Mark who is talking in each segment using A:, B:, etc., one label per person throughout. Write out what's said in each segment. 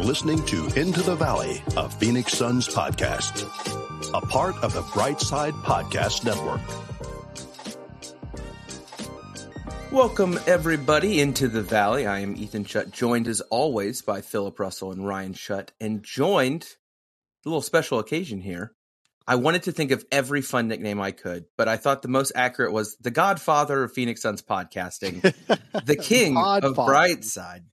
A: You're listening to Into the Valley, a Phoenix Suns podcast, a part of the Brightside Podcast Network.
B: Welcome, everybody, into the Valley. I am Ethan Shutt, joined as always by Philip Russell and Ryan Shutt, and joined a little special occasion here. I wanted to think of every fun nickname I could, but I thought the most accurate was the Godfather of Phoenix Suns podcasting, the King of Brightside,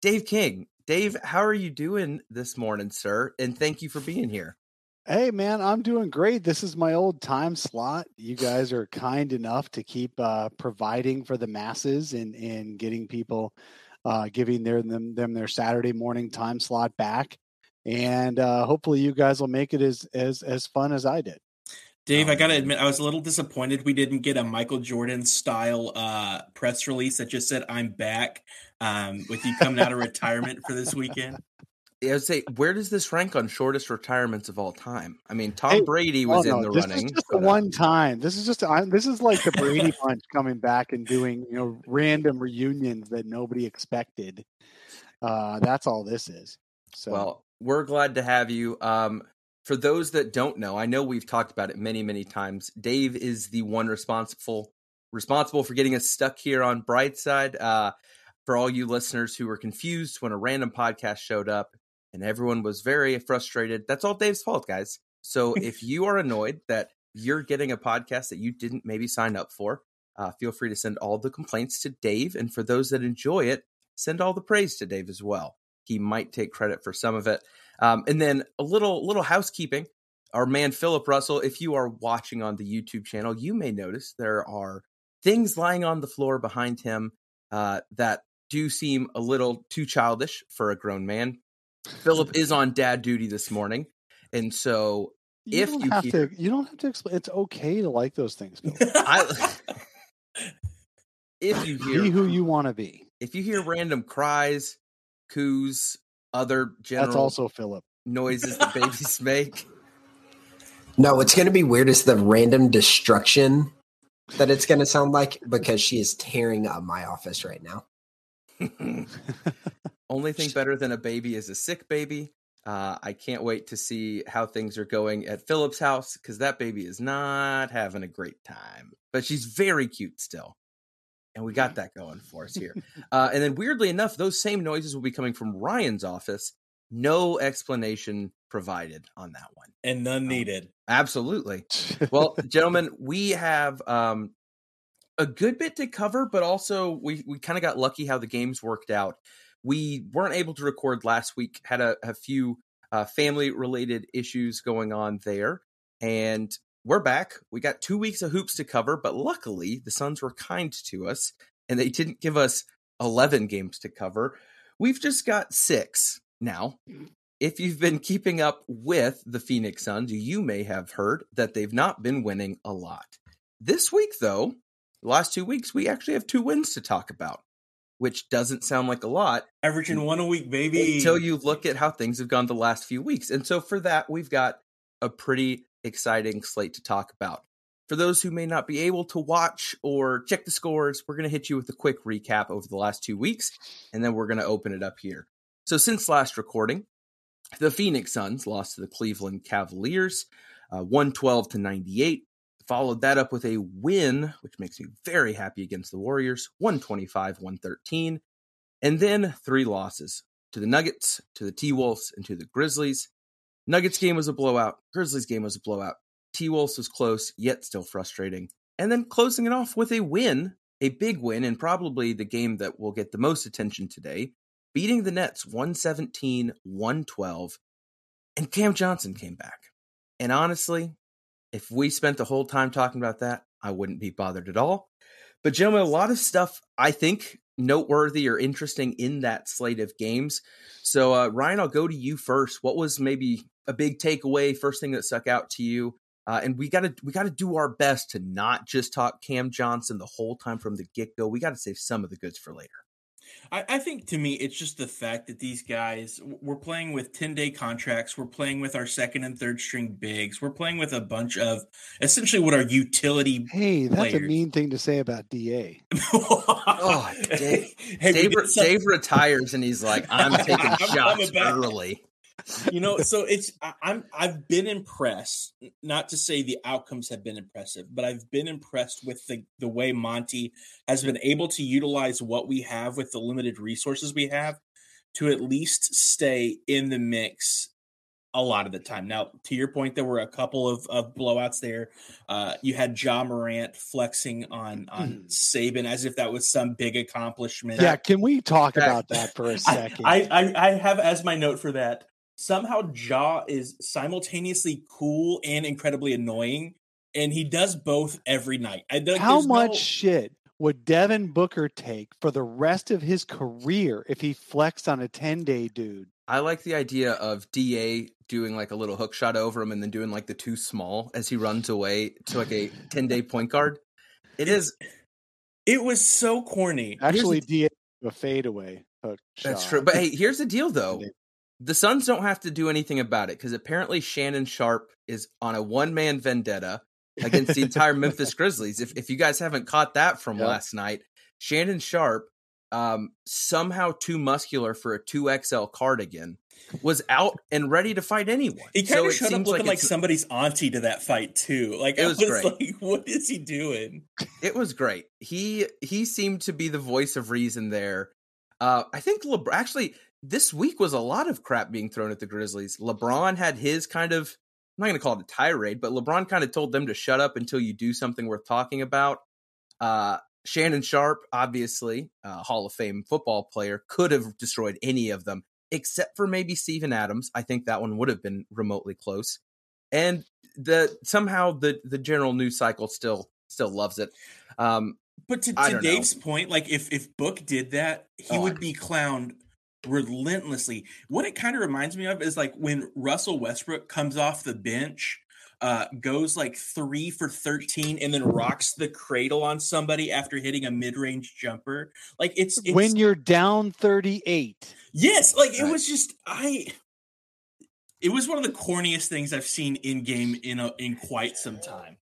B: Dave King. Dave, how are you doing this morning, sir? And thank you for being here.
C: Hey man, I'm doing great. This is my old time slot. You guys are kind enough to keep uh, providing for the masses and and getting people uh, giving their them them their Saturday morning time slot back. And uh, hopefully you guys will make it as as as fun as I did.
D: Dave, I gotta admit, I was a little disappointed we didn't get a Michael Jordan style uh, press release that just said "I'm back" um, with you coming out of retirement for this weekend.
B: I would say, where does this rank on shortest retirements of all time? I mean, Tom hey, Brady was oh no, in the
C: this
B: running.
C: Is just but, uh, one time. This is just this is like the Brady bunch coming back and doing you know random reunions that nobody expected. Uh, that's all this is. So.
B: Well, we're glad to have you. Um, for those that don't know, I know we've talked about it many, many times. Dave is the one responsible responsible for getting us stuck here on Brightside. Uh, for all you listeners who were confused when a random podcast showed up, and everyone was very frustrated. That's all Dave's fault, guys. So if you are annoyed that you're getting a podcast that you didn't maybe sign up for, uh, feel free to send all the complaints to Dave. And for those that enjoy it, send all the praise to Dave as well. He might take credit for some of it. Um, and then a little little housekeeping. Our man Philip Russell, if you are watching on the YouTube channel, you may notice there are things lying on the floor behind him uh, that do seem a little too childish for a grown man. Philip is on dad duty this morning, and so
C: you
B: if you
C: have
B: hear,
C: to, you don't have to explain. It's okay to like those things.
B: I, if you hear
C: be who you want to be,
B: if you hear random cries, coos, other general
C: that's also Philip
B: noises that babies make.
E: No, what's going to be weird is the random destruction that it's going to sound like because she is tearing up my office right now.
B: Only thing better than a baby is a sick baby. Uh, I can't wait to see how things are going at Philip's house because that baby is not having a great time. But she's very cute still. And we got that going for us here. Uh, and then, weirdly enough, those same noises will be coming from Ryan's office. No explanation provided on that one.
D: And none um, needed.
B: Absolutely. well, gentlemen, we have um, a good bit to cover, but also we, we kind of got lucky how the games worked out we weren't able to record last week, had a, a few uh, family related issues going on there. And we're back. We got two weeks of hoops to cover, but luckily the Suns were kind to us and they didn't give us 11 games to cover. We've just got six now. If you've been keeping up with the Phoenix Suns, you may have heard that they've not been winning a lot. This week, though, last two weeks, we actually have two wins to talk about which doesn't sound like a lot.
D: Averaging one a week, baby.
B: Until you look at how things have gone the last few weeks. And so for that, we've got a pretty exciting slate to talk about. For those who may not be able to watch or check the scores, we're going to hit you with a quick recap over the last two weeks, and then we're going to open it up here. So, since last recording, the Phoenix Suns lost to the Cleveland Cavaliers, uh, 112 to 98 followed that up with a win, which makes me very happy against the Warriors, 125 113. And then three losses to the Nuggets, to the T Wolves, and to the Grizzlies. Nuggets game was a blowout. Grizzlies game was a blowout. T Wolves was close, yet still frustrating. And then closing it off with a win, a big win, and probably the game that will get the most attention today, beating the Nets 117 112. And Cam Johnson came back. And honestly, if we spent the whole time talking about that, I wouldn't be bothered at all. But, gentlemen, a lot of stuff I think noteworthy or interesting in that slate of games. So, uh, Ryan, I'll go to you first. What was maybe a big takeaway, first thing that stuck out to you? Uh, and we got to we got to do our best to not just talk Cam Johnson the whole time from the get go. We got to save some of the goods for later.
D: I, I, think to me, it's just the fact that these guys, we're playing with 10 day contracts. We're playing with our second and third string bigs. We're playing with a bunch of essentially what are utility.
C: Hey, that's
D: players.
C: a mean thing to say about DA.
B: oh, Dave, hey, Dave, Dave, retires and he's like, I'm taking shots I'm early
D: you know, so it's I, I'm I've been impressed. Not to say the outcomes have been impressive, but I've been impressed with the the way Monty has been able to utilize what we have with the limited resources we have to at least stay in the mix a lot of the time. Now, to your point, there were a couple of, of blowouts there. Uh, you had Ja Morant flexing on on mm. Saben as if that was some big accomplishment.
C: Yeah, can we talk about that for a second?
D: I, I, I have as my note for that somehow Ja is simultaneously cool and incredibly annoying, and he does both every night. I,
C: How much no... shit would Devin Booker take for the rest of his career if he flexed on a 10 day dude?
B: I like the idea of DA doing like a little hook shot over him and then doing like the too small as he runs away to like a 10 day point guard. It is.
D: It was so corny.
C: Actually, DA a fadeaway hook
B: That's true. But hey, here's the deal though the Suns don't have to do anything about it because apparently Shannon Sharpe is on a one man vendetta against the entire Memphis Grizzlies. If if you guys haven't caught that from yep. last night, Shannon Sharpe, um, somehow too muscular for a two XL cardigan, was out and ready to fight anyone.
D: He kind so of showed up looking like, like, somebody's auntie to that fight too. Like it was, was like, what is he doing?
B: It was great. He he seemed to be the voice of reason there. Uh, I think LeBron actually this week was a lot of crap being thrown at the Grizzlies. LeBron had his kind of I'm not going to call it a tirade, but LeBron kind of told them to shut up until you do something worth talking about. Uh, Shannon Sharpe, obviously, uh, Hall of Fame football player, could have destroyed any of them except for maybe Steven Adams. I think that one would have been remotely close. And the somehow the the general news cycle still still loves it. Um,
D: but to, to Dave's know. point, like if if Book did that, he oh, would be clowned relentlessly. What it kind of reminds me of is like when Russell Westbrook comes off the bench, uh, goes like three for 13 and then rocks the cradle on somebody after hitting a mid-range jumper. Like it's, it's
C: when you're down 38.
D: Yes, like it was just I it was one of the corniest things I've seen in game in a, in quite some time.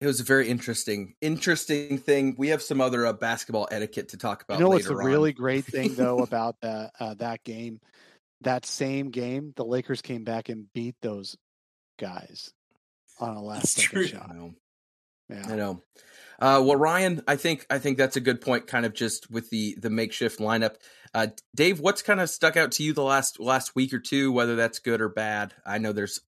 B: It was a very interesting, interesting thing. We have some other uh, basketball etiquette to talk about.
C: You know
B: what's
C: a really great thing though about that uh, that game? That same game, the Lakers came back and beat those guys on a last second shot.
B: I know. Yeah, I know. Uh, well, Ryan, I think I think that's a good point. Kind of just with the the makeshift lineup. Uh, Dave, what's kind of stuck out to you the last last week or two? Whether that's good or bad. I know there's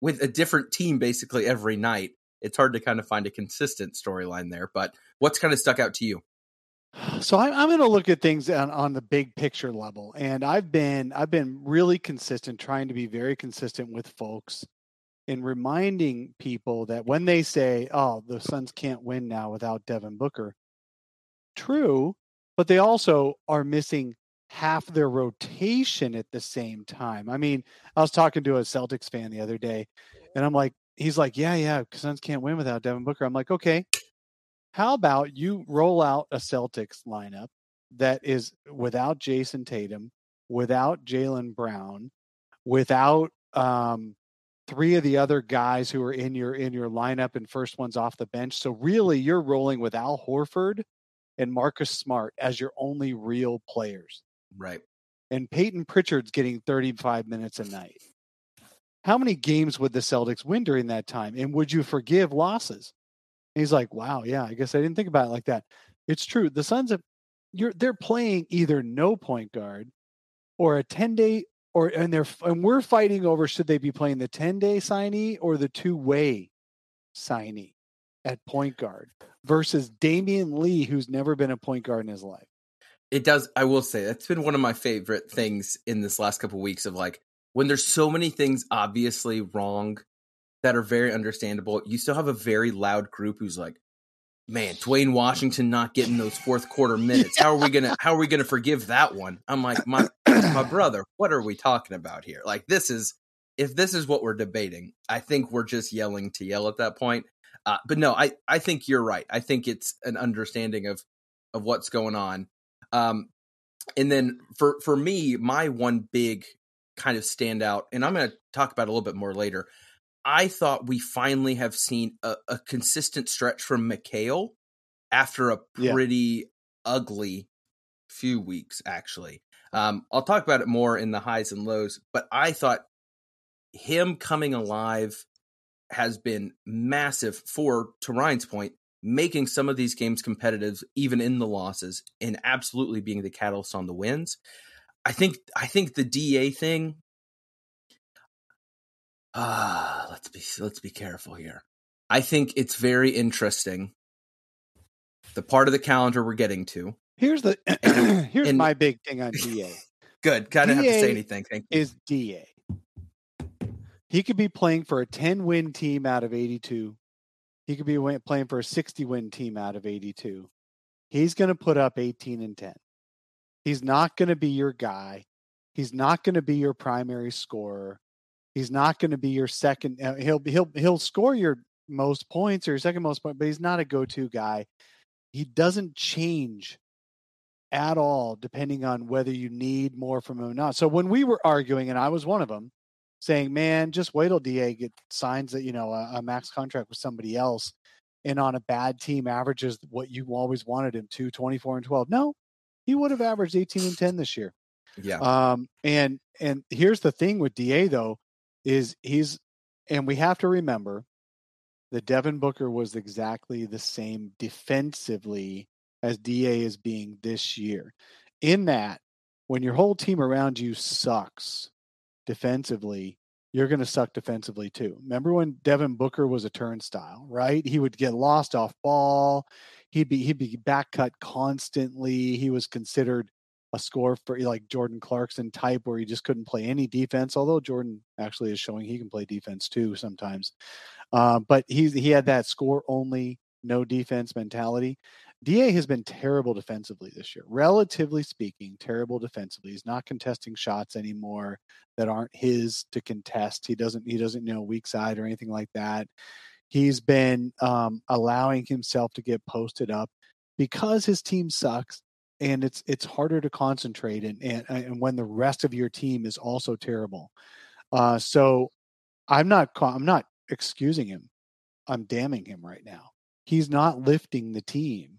B: with a different team basically every night it's hard to kind of find a consistent storyline there. But what's kind of stuck out to you?
C: So I'm, I'm going to look at things on, on the big picture level, and I've been I've been really consistent, trying to be very consistent with folks in reminding people that when they say, "Oh, the Suns can't win now without Devin Booker," true, but they also are missing half their rotation at the same time. I mean, I was talking to a Celtics fan the other day, and I'm like, he's like, yeah, yeah, Suns can't win without Devin Booker. I'm like, okay, how about you roll out a Celtics lineup that is without Jayson Tatum, without Jaylen Brown, without um, three of the other guys who are in your in your lineup and first ones off the bench. So really, you're rolling with Al Horford and Marcus Smart as your only real players.
B: Right.
C: And Peyton Pritchard's getting 35 minutes a night how many games would the Celtics win during that time? And would you forgive losses? And he's like, wow, yeah, I guess I didn't think about it like that. It's true. The Suns have you're they're playing either no point guard or a 10 day or and they're and we're fighting over should they be playing the 10 day signee or the two way signee at point guard versus Damion Lee, who's never been a point guard in his life.
B: It does. I will say that's been one of my favorite things in this last couple of weeks of like when there's so many things obviously wrong that are very understandable, you still have a very loud group who's like, man, Duane Washington not getting those fourth quarter minutes. How are we gonna how are we gonna forgive that one? I'm like, my my brother, what are we talking about here? Like this is if this is what we're debating, I think we're just yelling to yell at that point. Uh, but no, I I think you're right. I think it's an understanding of of what's going on. Um, and then for for me, my one big kind of stand out, and I'm going to talk about a little bit more later. I thought we finally have seen a, a consistent stretch from Mikal after a pretty yeah. ugly few weeks, actually. Um, I'll talk about it more in the highs and lows, but I thought him coming alive has been massive for, to Ryan's point, making some of these games competitive, even in the losses, and absolutely being the catalyst on the wins. I think I think the DA thing Ah, let's be let's be careful here. I think it's very interesting. The part of the calendar we're getting to.
C: Here's the here's and, my big thing on DA.
B: Good. Kind of have to say anything. Thank
C: you. Is DA. He could be playing for a 10 win team out of 82. He could be playing for a 60 win team out of 82. He's going to put up 18 and 10. He's not going to be your guy. He's not going to be your primary scorer. He's not going to be your second. Uh, he'll he'll he'll score your most points or your second most point, but he's not a go-to guy. He doesn't change at all depending on whether you need more from him or not. So when we were arguing, and I was one of them, saying, "Man, just wait till Da get signs that you know a, a max contract with somebody else." and on a bad team averages what you always wanted him to 24 and 12 no he would have averaged 18 and 10 this year
B: yeah
C: um and and here's the thing with da though is he's and we have to remember that Devin Booker was exactly the same defensively as DA is being this year. In that, when your whole team around you sucks defensively, you're going to suck defensively too. Remember when Devin Booker was a turnstile, right? He would get lost off ball. He'd be he'd be back cut constantly. He was considered a score for like Jordan Clarkson type where he just couldn't play any defense. Although Jordan actually is showing he can play defense too sometimes, uh, but he he had that score only no defense mentality. Da has been terrible defensively this year, relatively speaking, terrible defensively. He's not contesting shots anymore that aren't his to contest. He doesn't he doesn't know weak side or anything like that. He's been um, allowing himself to get posted up because his team sucks and it's it's harder to concentrate and and, and when the rest of your team is also terrible. Uh, so I'm not I'm not excusing him. I'm damning him right now. He's not lifting the team.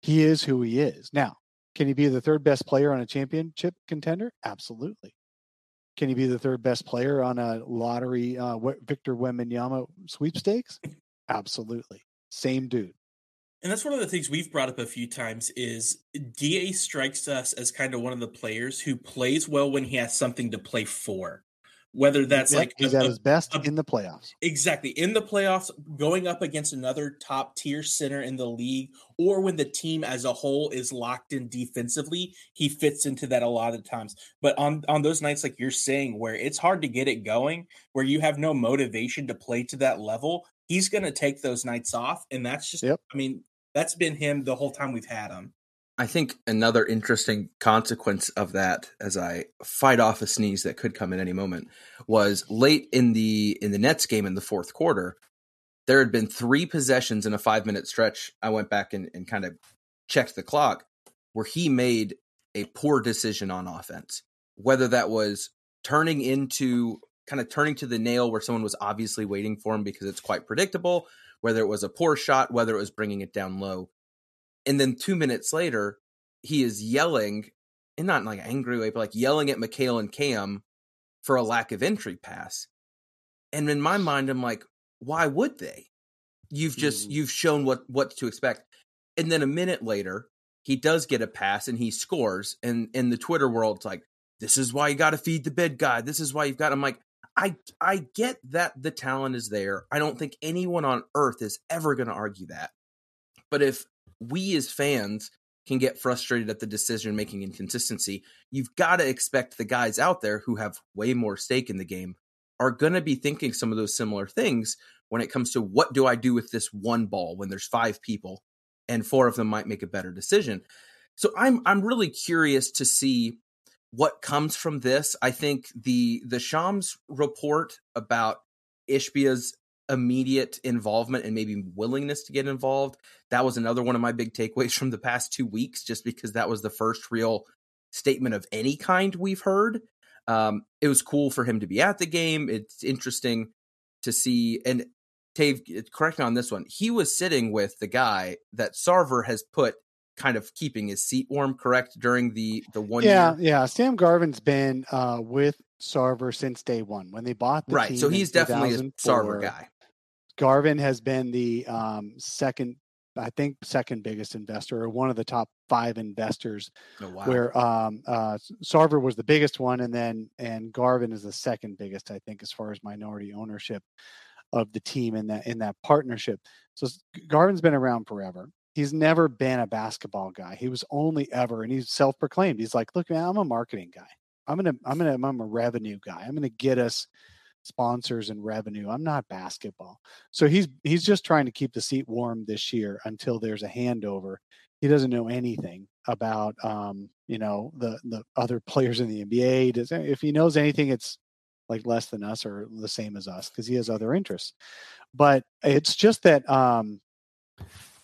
C: He is who he is. Now, can he be the third best player on a championship contender? Absolutely. Can he be the third best player on a lottery uh, Victor Wembanyama sweepstakes? Absolutely. Same dude.
D: And that's one of the things we've brought up a few times is DA strikes us as kind of one of the players who plays well when he has something to play for. Whether that's like
C: he's a, at his best a, in the playoffs.
D: Exactly. In the playoffs, going up against another top tier center in the league, or when the team as a whole is locked in defensively, he fits into that a lot of times. But on on those nights, like you're saying, where it's hard to get it going, where you have no motivation to play to that level, he's going to take those nights off and that's just yep. i mean that's been him the whole time we've had him.
B: I think another interesting consequence of that, as I fight off a sneeze that could come at any moment, was late in the in the Nets game in the fourth quarter. There had been three possessions in a five minute stretch. I went back and, and kind of checked the clock where he made a poor decision on offense. Whether that was turning into kind of turning to the nail where someone was obviously waiting for him because it's quite predictable, whether it was a poor shot, whether it was bringing it down low. And then two minutes later, he is yelling, and not in like an angry way, but like yelling at Mikal and Cam for a lack of entry pass. And in my mind, I'm like, why would they? You've just mm. you've shown what what to expect. And then a minute later, he does get a pass and he scores. And in the Twitter world, it's like, this is why you got to feed the bid guy. This is why you've got. I'm like, I I get that the talent is there. I don't think anyone on earth is ever going to argue that. But if we as fans can get frustrated at the decision making inconsistency, you've got to expect the guys out there who have way more stake in the game are going to be thinking some of those similar things when it comes to what do I do with this one ball when there's five people and four of them might make a better decision. So I'm I'm really curious to see what comes from this, I think the the Shams report about Ishbia's immediate involvement and maybe willingness to get involved, that was another one of my big takeaways from the past two weeks, just because that was the first real statement of any kind we've heard. Um, it was cool for him to be at the game. It's interesting to see. And Dave, correct me on this one. He was sitting with the guy that Sarver has put kind of keeping his seat warm, correct, during the the one
C: yeah,
B: year?
C: Yeah, yeah. Sam Garvin's been uh, with Sarver since day one when they bought the
B: right. So he's definitely a Sarver guy.
C: Garvin has been the um, second, I think, second biggest investor or one of the top five investors.
B: Oh, wow.
C: Where um, uh, Sarver was the biggest one, and then and Garvin is the second biggest, I think, as far as minority ownership of the team in that in that partnership. So Garvin's been around forever. He's never been a basketball guy. He was only ever, and he's self-proclaimed. He's like, "Look, man, I'm a marketing guy. I'm gonna, I'm gonna, I'm a revenue guy. I'm gonna get us sponsors and revenue. I'm not basketball. So he's he's just trying to keep the seat warm this year until there's a handover. He doesn't know anything about um, you know the the other players in the NBA. Does if he knows anything, it's like less than us or the same as us because he has other interests. But it's just that um,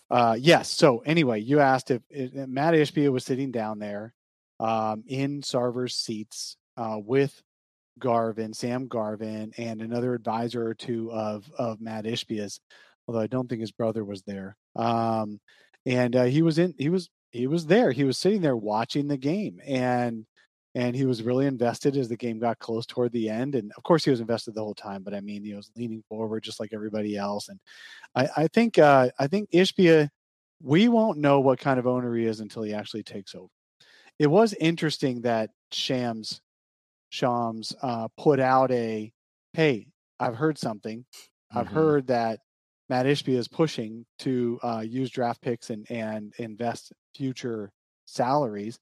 C: uh, yes. So anyway, you asked if, if Matt Ishbia was sitting down there um, in Sarver's seats uh, with Garvin, Sam Garvin, and another advisor or two of of Matt Ishbia's, although I don't think his brother was there. Um, and uh, he was in. He was he was there. He was sitting there watching the game, and and he was really invested as the game got close toward the end. And of course, he was invested the whole time. But I mean, he was leaning forward just like everybody else. And I, I think uh, I think Ishbia, we won't know what kind of owner he is until he actually takes over. It was interesting that Shams Shams uh, put out a, hey, I've heard something. I've mm-hmm. heard that Matt Ishbia is pushing to uh, use draft picks and and invest future salaries.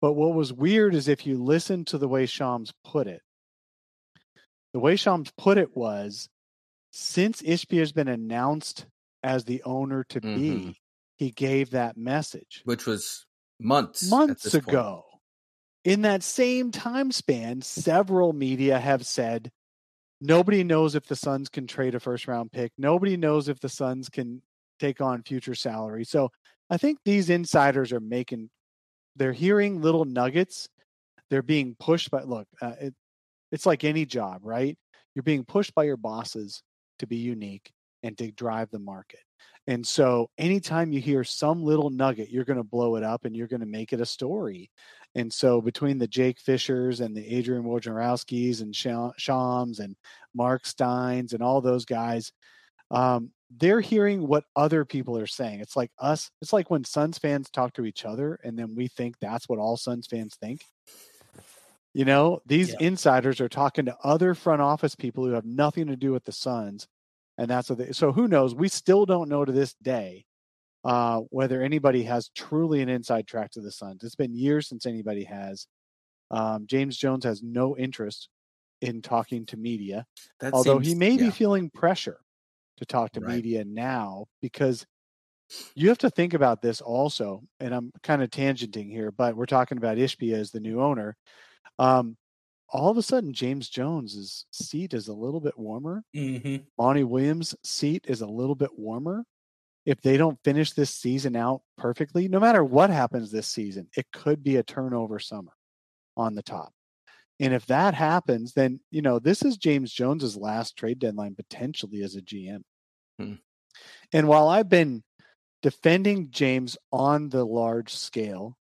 C: But what was weird is if you listen to the way Shams put it, the way Shams put it was, since Ishbia has been announced as the owner to mm-hmm. be, he gave that message,
B: which was months
C: months ago. Point in that same time span, several media have said nobody knows if the Suns can trade a first round pick. Nobody knows if the Suns can take on future salary. So I think these insiders are making, they're hearing little nuggets. They're being pushed by, look, uh, it, it's like any job, right? You're being pushed by your bosses to be unique and to drive the market. And so anytime you hear some little nugget, you're going to blow it up and you're going to make it a story. And so between the Jake Fishers and the Adrian Wojnarowskis and Shams and Marc Steins and all those guys, um, they're hearing what other people are saying. It's like us. It's like when Suns fans talk to each other, and then we think that's what all Suns fans think. You know, these yeah. insiders are talking to other front office people who have nothing to do with the Suns, and that's what they. So who knows? We still don't know to this day uh, whether anybody has truly an inside track to the Suns. It's been years since anybody has. Um, James Jones has no interest in talking to media, that although seems, he may yeah. be feeling pressure to talk to right. media now because you have to think about this also. And I'm kind of tangenting here, but we're talking about Ishbia as the new owner. Um, all of a sudden, James Jones's seat is a little bit warmer.
D: Mm-hmm.
C: Monty Williams' seat is a little bit warmer if they don't finish this season out perfectly, no matter what happens this season, it could be a turnover summer on the top. And if that happens, then, you know, this is James Jones's last trade deadline potentially as a GM. Hmm. And while I've been defending James on the large scale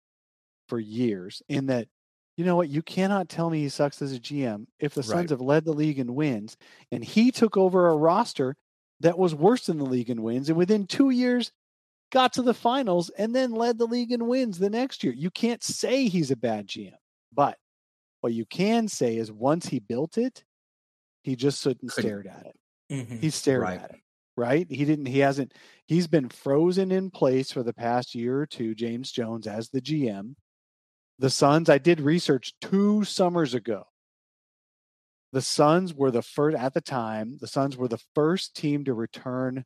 C: for years, in that, you know what, you cannot tell me he sucks as a GM if the Suns right. have led the league in wins and he took over a roster that was worse than the league in wins, and within two years got to the finals and then led the league in wins the next year. You can't say he's a bad GM, but what you can say is once he built it, he just stood and stared at it. Mm-hmm. He stared right. at it. Right? He didn't, he hasn't, he's been frozen in place for the past year or two, James Jones as the GM. The Suns, I did research two summers ago the Suns were the first at the time, the Suns were the first team to return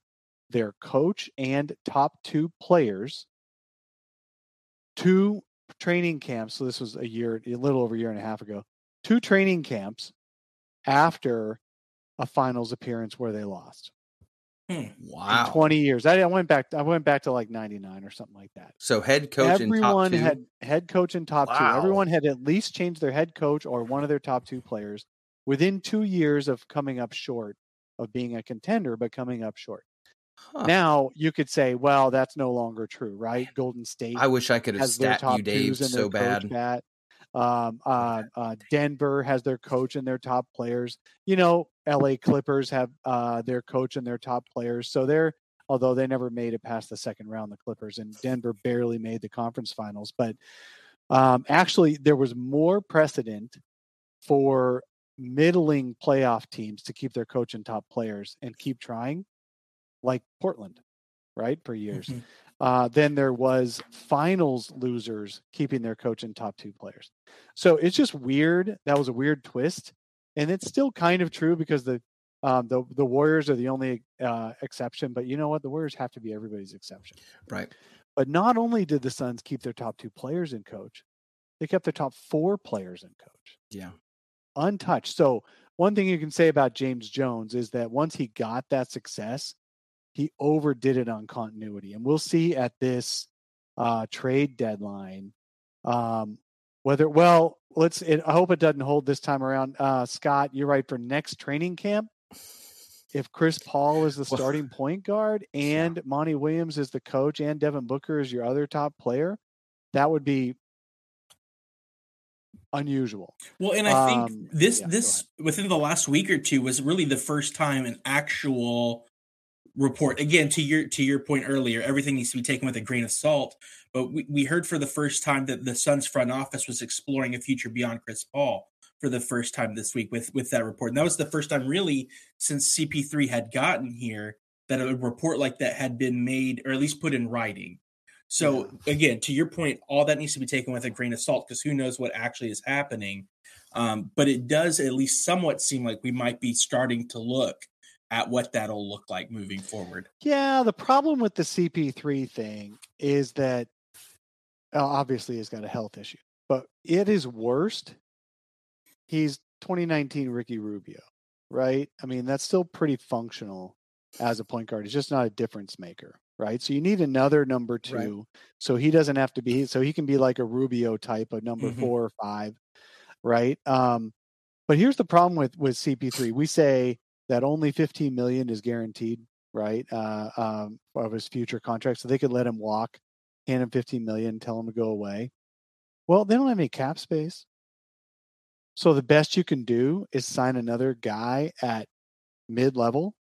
C: their coach and top two players to training camps. So this was a year, a little over a year and a half ago. Two training camps after a finals appearance where they lost.
D: Hmm.
B: Wow.
C: in 20 years. I, I went back. I went back to like 99 or something like that.
B: So head coach
C: Everyone had head coach and top two. Everyone had at least changed their head coach or one of their top two players within two years of coming up short of being a contender, but coming up short.
B: Huh.
C: Now you could say, well, that's no longer true, right? Golden State
B: I wish I could have stat you, Dave,
C: twos and their
B: so bad.
C: bat. Um, uh, uh, Denver has their coach and their top players. You know, LA Clippers have uh, their coach and their top players. So they're, although they never made it past the second round, the Clippers and Denver barely made the conference finals. But um, actually, there was more precedent for middling playoff teams to keep their coach and top players and keep trying, like Portland, right, for years.
D: Mhm.
C: Uh, then there was finals losers keeping their coach and top two players. So it's just weird. That was a weird twist, and it's still kind of true because the um, the the Warriors are the only uh, exception. But you know what? The Warriors have to be everybody's exception.
B: Right.
C: But not only did the Suns keep their top two players in coach, they kept their top four players in coach
B: Yeah.
C: Untouched. So one thing you can say about James Jones is that once he got that success, he overdid it on continuity, and we'll see at this uh, trade deadline um, whether. Well, let's. It, I hope it doesn't hold this time around. Uh, Scott, you're right for next training camp. If Chris Paul is the starting point guard and Monty Williams is the coach and Devin Booker is your other top player, that would be unusual.
D: Well, and I think
C: Um,
D: this
C: yeah,
D: this within the last week or two was really the first time an actual report. Again, to your to your point earlier, everything needs to be taken with a grain of salt. But we, we heard for the first time that the Suns front office was exploring a future beyond Chris Paul for the first time this week with with that report. And that was the first time really since CP3 had gotten here that a report like that had been made or at least put in writing. So again, to your point, all that needs to be taken with a grain of salt because who knows what actually is happening. Um, but it does at least somewhat seem like we might be starting to look at what that'll look like moving forward.
C: Yeah, the problem with the CP3 thing is that obviously he's got a health issue, but it is worst. He's 2019 Ricky Rubio, right? I mean, that's still pretty functional as a point guard. He's just not a difference maker, right? So you need another number two,
B: Right.
C: so he doesn't have to be. So he can be like a Rubio type, a number
D: Mhm.
C: four or five, right? Um, but here's the problem with with CP3. We say that only 15 million is guaranteed, right? Uh, um, of his future contract, so they could let him walk, hand him 15 million, tell him to go away. Well, they don't have any cap space. So the best you can do is sign another guy at mid level,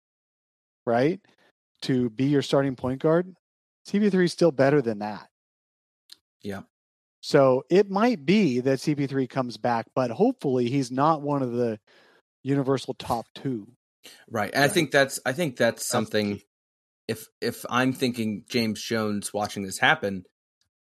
C: right? To be your starting point guard. CP3 is still better than that.
B: Yeah.
C: So it might be that CP3 comes back, but hopefully he's not one of the universal top two.
B: Right. And I think that's I think that's
C: the
B: something if if I'm thinking James Jones watching this happen,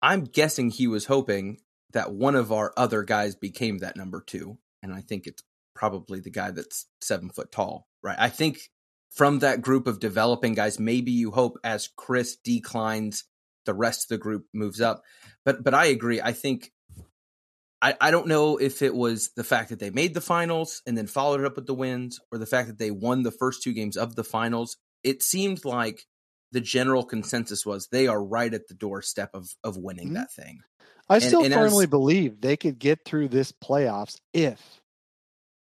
B: I'm guessing he was hoping that one of our other guys became that number 2 and I think it's probably the guy that's 7 foot tall, right? I think from that group of developing guys maybe you hope as Chris declines the rest of the group moves up. But but I agree. I think I, I don't know if it was the fact that they made the finals and then followed it up with the wins or the fact that they won the first two games of the finals. It seemed like the general consensus was they are right at the doorstep of of winning
C: Mhm.
B: that thing.
C: I
B: And-
C: still
B: and
C: firmly
B: as-
C: believe they could get through this playoffs if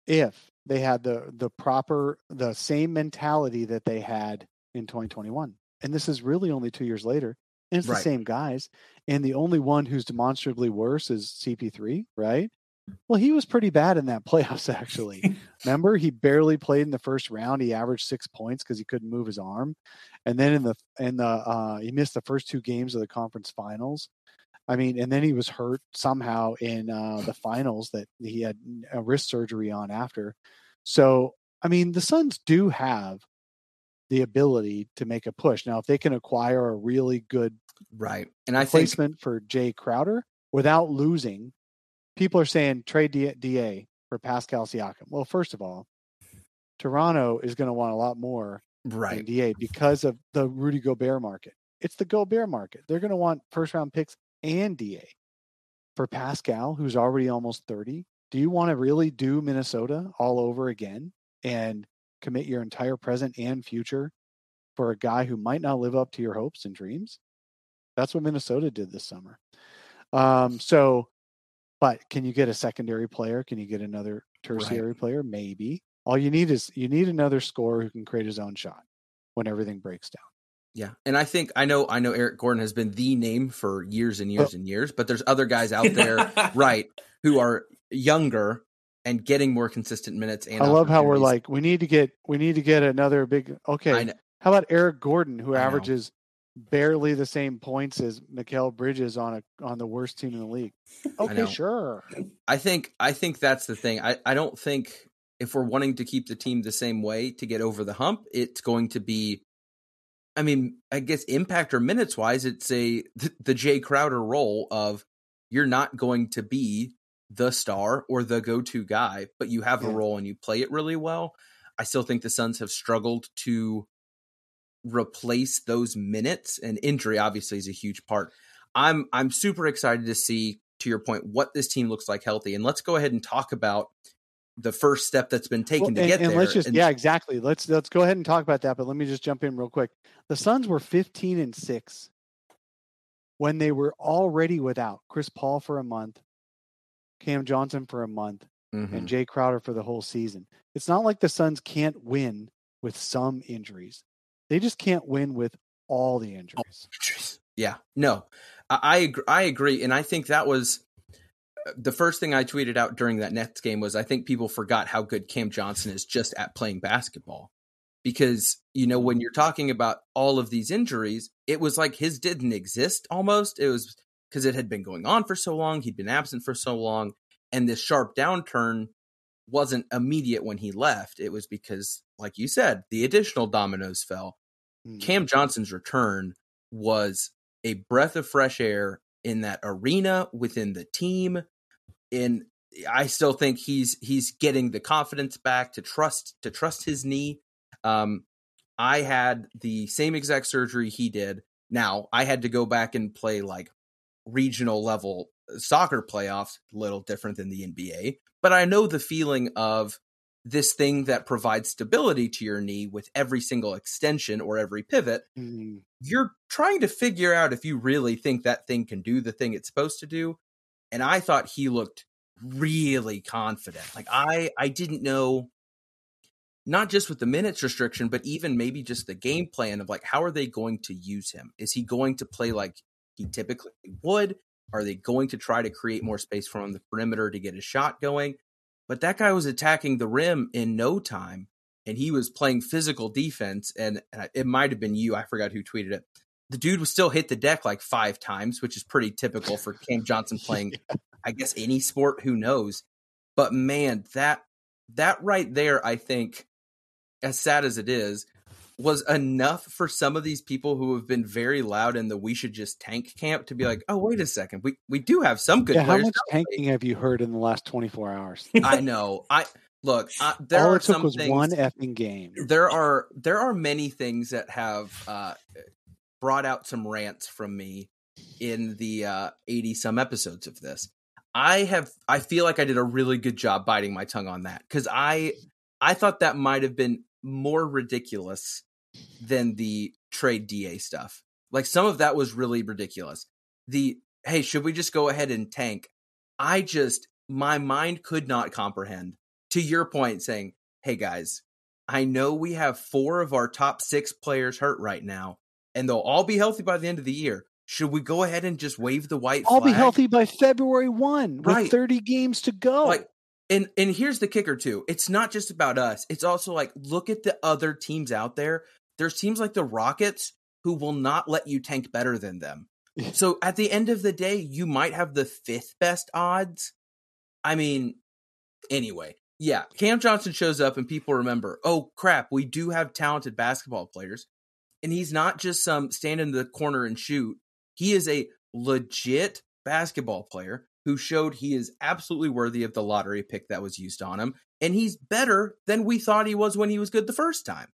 C: if they had the the proper the same mentality that they had in 2021. And this is really only 2 years later. And it's
B: Right.
C: the same guys. And the only one who's demonstrably worse is CP3, right? Well, he was pretty bad in that playoffs actually. Remember, he barely played in the first round. He averaged six points because he couldn't move his arm, and then in the in the uh, he missed the first two games of the conference finals. I mean, and then he was hurt somehow in uh, the finals that he had a wrist surgery on after. So, I mean, the Suns do have the ability to make a push now if they can acquire a really good
B: Right. And I think
C: for Jae Crowder without losing. People are saying trade D- DA for Pascal Siakam. Well, first of all, Toronto is going to want a lot more than
B: right.
C: DA because of the Rudy Gobert market. It's the Gobert market. They're going to want first round picks and DA for Pascal, who's already almost 30. Do you want to really do Minnesota all over again and commit your entire present and future for a guy who might not live up to your hopes and dreams. That's what Minnesota did this summer. Um, so, but can you get a secondary player? Can you get another tertiary right. player? Maybe. All you need is you need another scorer who can create his own shot when everything breaks down.
B: Yeah, and I think I know I know Eric Gordon has been the name for years and years oh. and years, but there's other guys out there, right, who are younger and getting more consistent minutes. And
C: I love how we're like, we need to get we need to get another big. Okay, how about Eric Gordon, who averages barely the same points as Mikal Bridges on a on the worst team in the league? Okay, sure.
B: I think I think that's the thing. I I don't think if we're wanting to keep the team the same way to get over the hump, it's going to be I mean, I guess impact or minutes wise, it's a the, the Jae Crowder role of you're not going to be the star or the go-to guy, but you have yeah. a role and you play it really well. I still think the Suns have struggled to replace those minutes, and injury obviously is a huge part. I'm I'm super excited to see, to your point, what this team looks like healthy. And let's go ahead and talk about the first step that's been taken well, to
C: and,
B: get
C: and
B: there.
C: Let's just, and, yeah, exactly. Let's let's go ahead and talk about that. But let me just jump in real quick. The Suns were 15 and six when they were already without Chris Paul for a month, Cam Johnson for a month, mm-hmm. and Jae Crowder for the whole season. It's not like the Suns can't win with some injuries. They just can't win with all the injuries.
B: Yeah, no, I I I agree, and I think that was the first thing I tweeted out during that Nets game was I think people forgot how good Cam Johnson is just at playing basketball. Because, you know, when you're talking about all of these injuries, it was like his didn't exist almost. It was because it had been going on for so long, he'd been absent for so long, and this sharp downturn wasn't immediate when he left. It was because, like you said, the additional dominoes fell. Mm. Cam Johnson's return was a breath of fresh air in that arena within the team and I still think he's he's getting the confidence back to trust to trust his knee. Um, I had the same exact surgery he did. Now I had to go back and play like regional level soccer playoffs, a little different than the NBA. But I know the feeling of this thing that provides stability to your knee with every single extension or every pivot. Mm. You're trying to figure out if you really think that thing can do the thing it's supposed to do and I thought he looked really confident. Like I I didn't know not just with the minutes restriction, but even maybe just the game plan of like how are they going to use him? Is he going to play like he typically would? Are they going to try to create more space from the perimeter to get a shot going? But that guy was attacking the rim in no time and he was playing physical defense and it might have been you, I forgot who tweeted it the dude was still hit the deck like five times, which is pretty typical for Cam Johnson playing, yeah. I guess, any sport. Who knows? But man, that that right there, I think, as sad as it is, was enough for some of these people who have been very loud in the "we should just tank" camp to be like, "Oh, wait a second, we we do have some good."
C: Yeah,
B: players,
C: how much tanking have you heard in the last twenty four hours?
B: I know. I look. Uh, there All are
C: it took
B: some
C: was
B: things,
C: one effing game.
B: There are there are many things that have uh, brought out some rants from me in the uh, 80 some episodes of this. I have I feel like I did a really good job biting my tongue on that cuz I I thought that might have been more ridiculous than the trade DA stuff. Like some of that was really ridiculous. The hey, should we just go ahead and tank? I just my mind could not comprehend to your point saying, "Hey guys, I know we have 4 of our top 6 players hurt right now and they'll all be healthy by the end of the year. Should we go ahead and just wave the white
C: I'll be healthy by February 1 right. with 30 games to go.
B: Like and and here's the kicker too. It's not just about us. It's also like look at the other teams out there. There's teams like the Rockets who will not let you tank better than them. so at the end of the day, you might have the fifth best odds. I mean, anyway, yeah, Cam Johnson shows up and people remember, oh crap, we do have talented basketball players and he's not just some stand in the corner and shoot. He is a legit basketball player who showed he is absolutely worthy of the lottery pick that was used on him. And he's better than we thought he was when he was good the first time.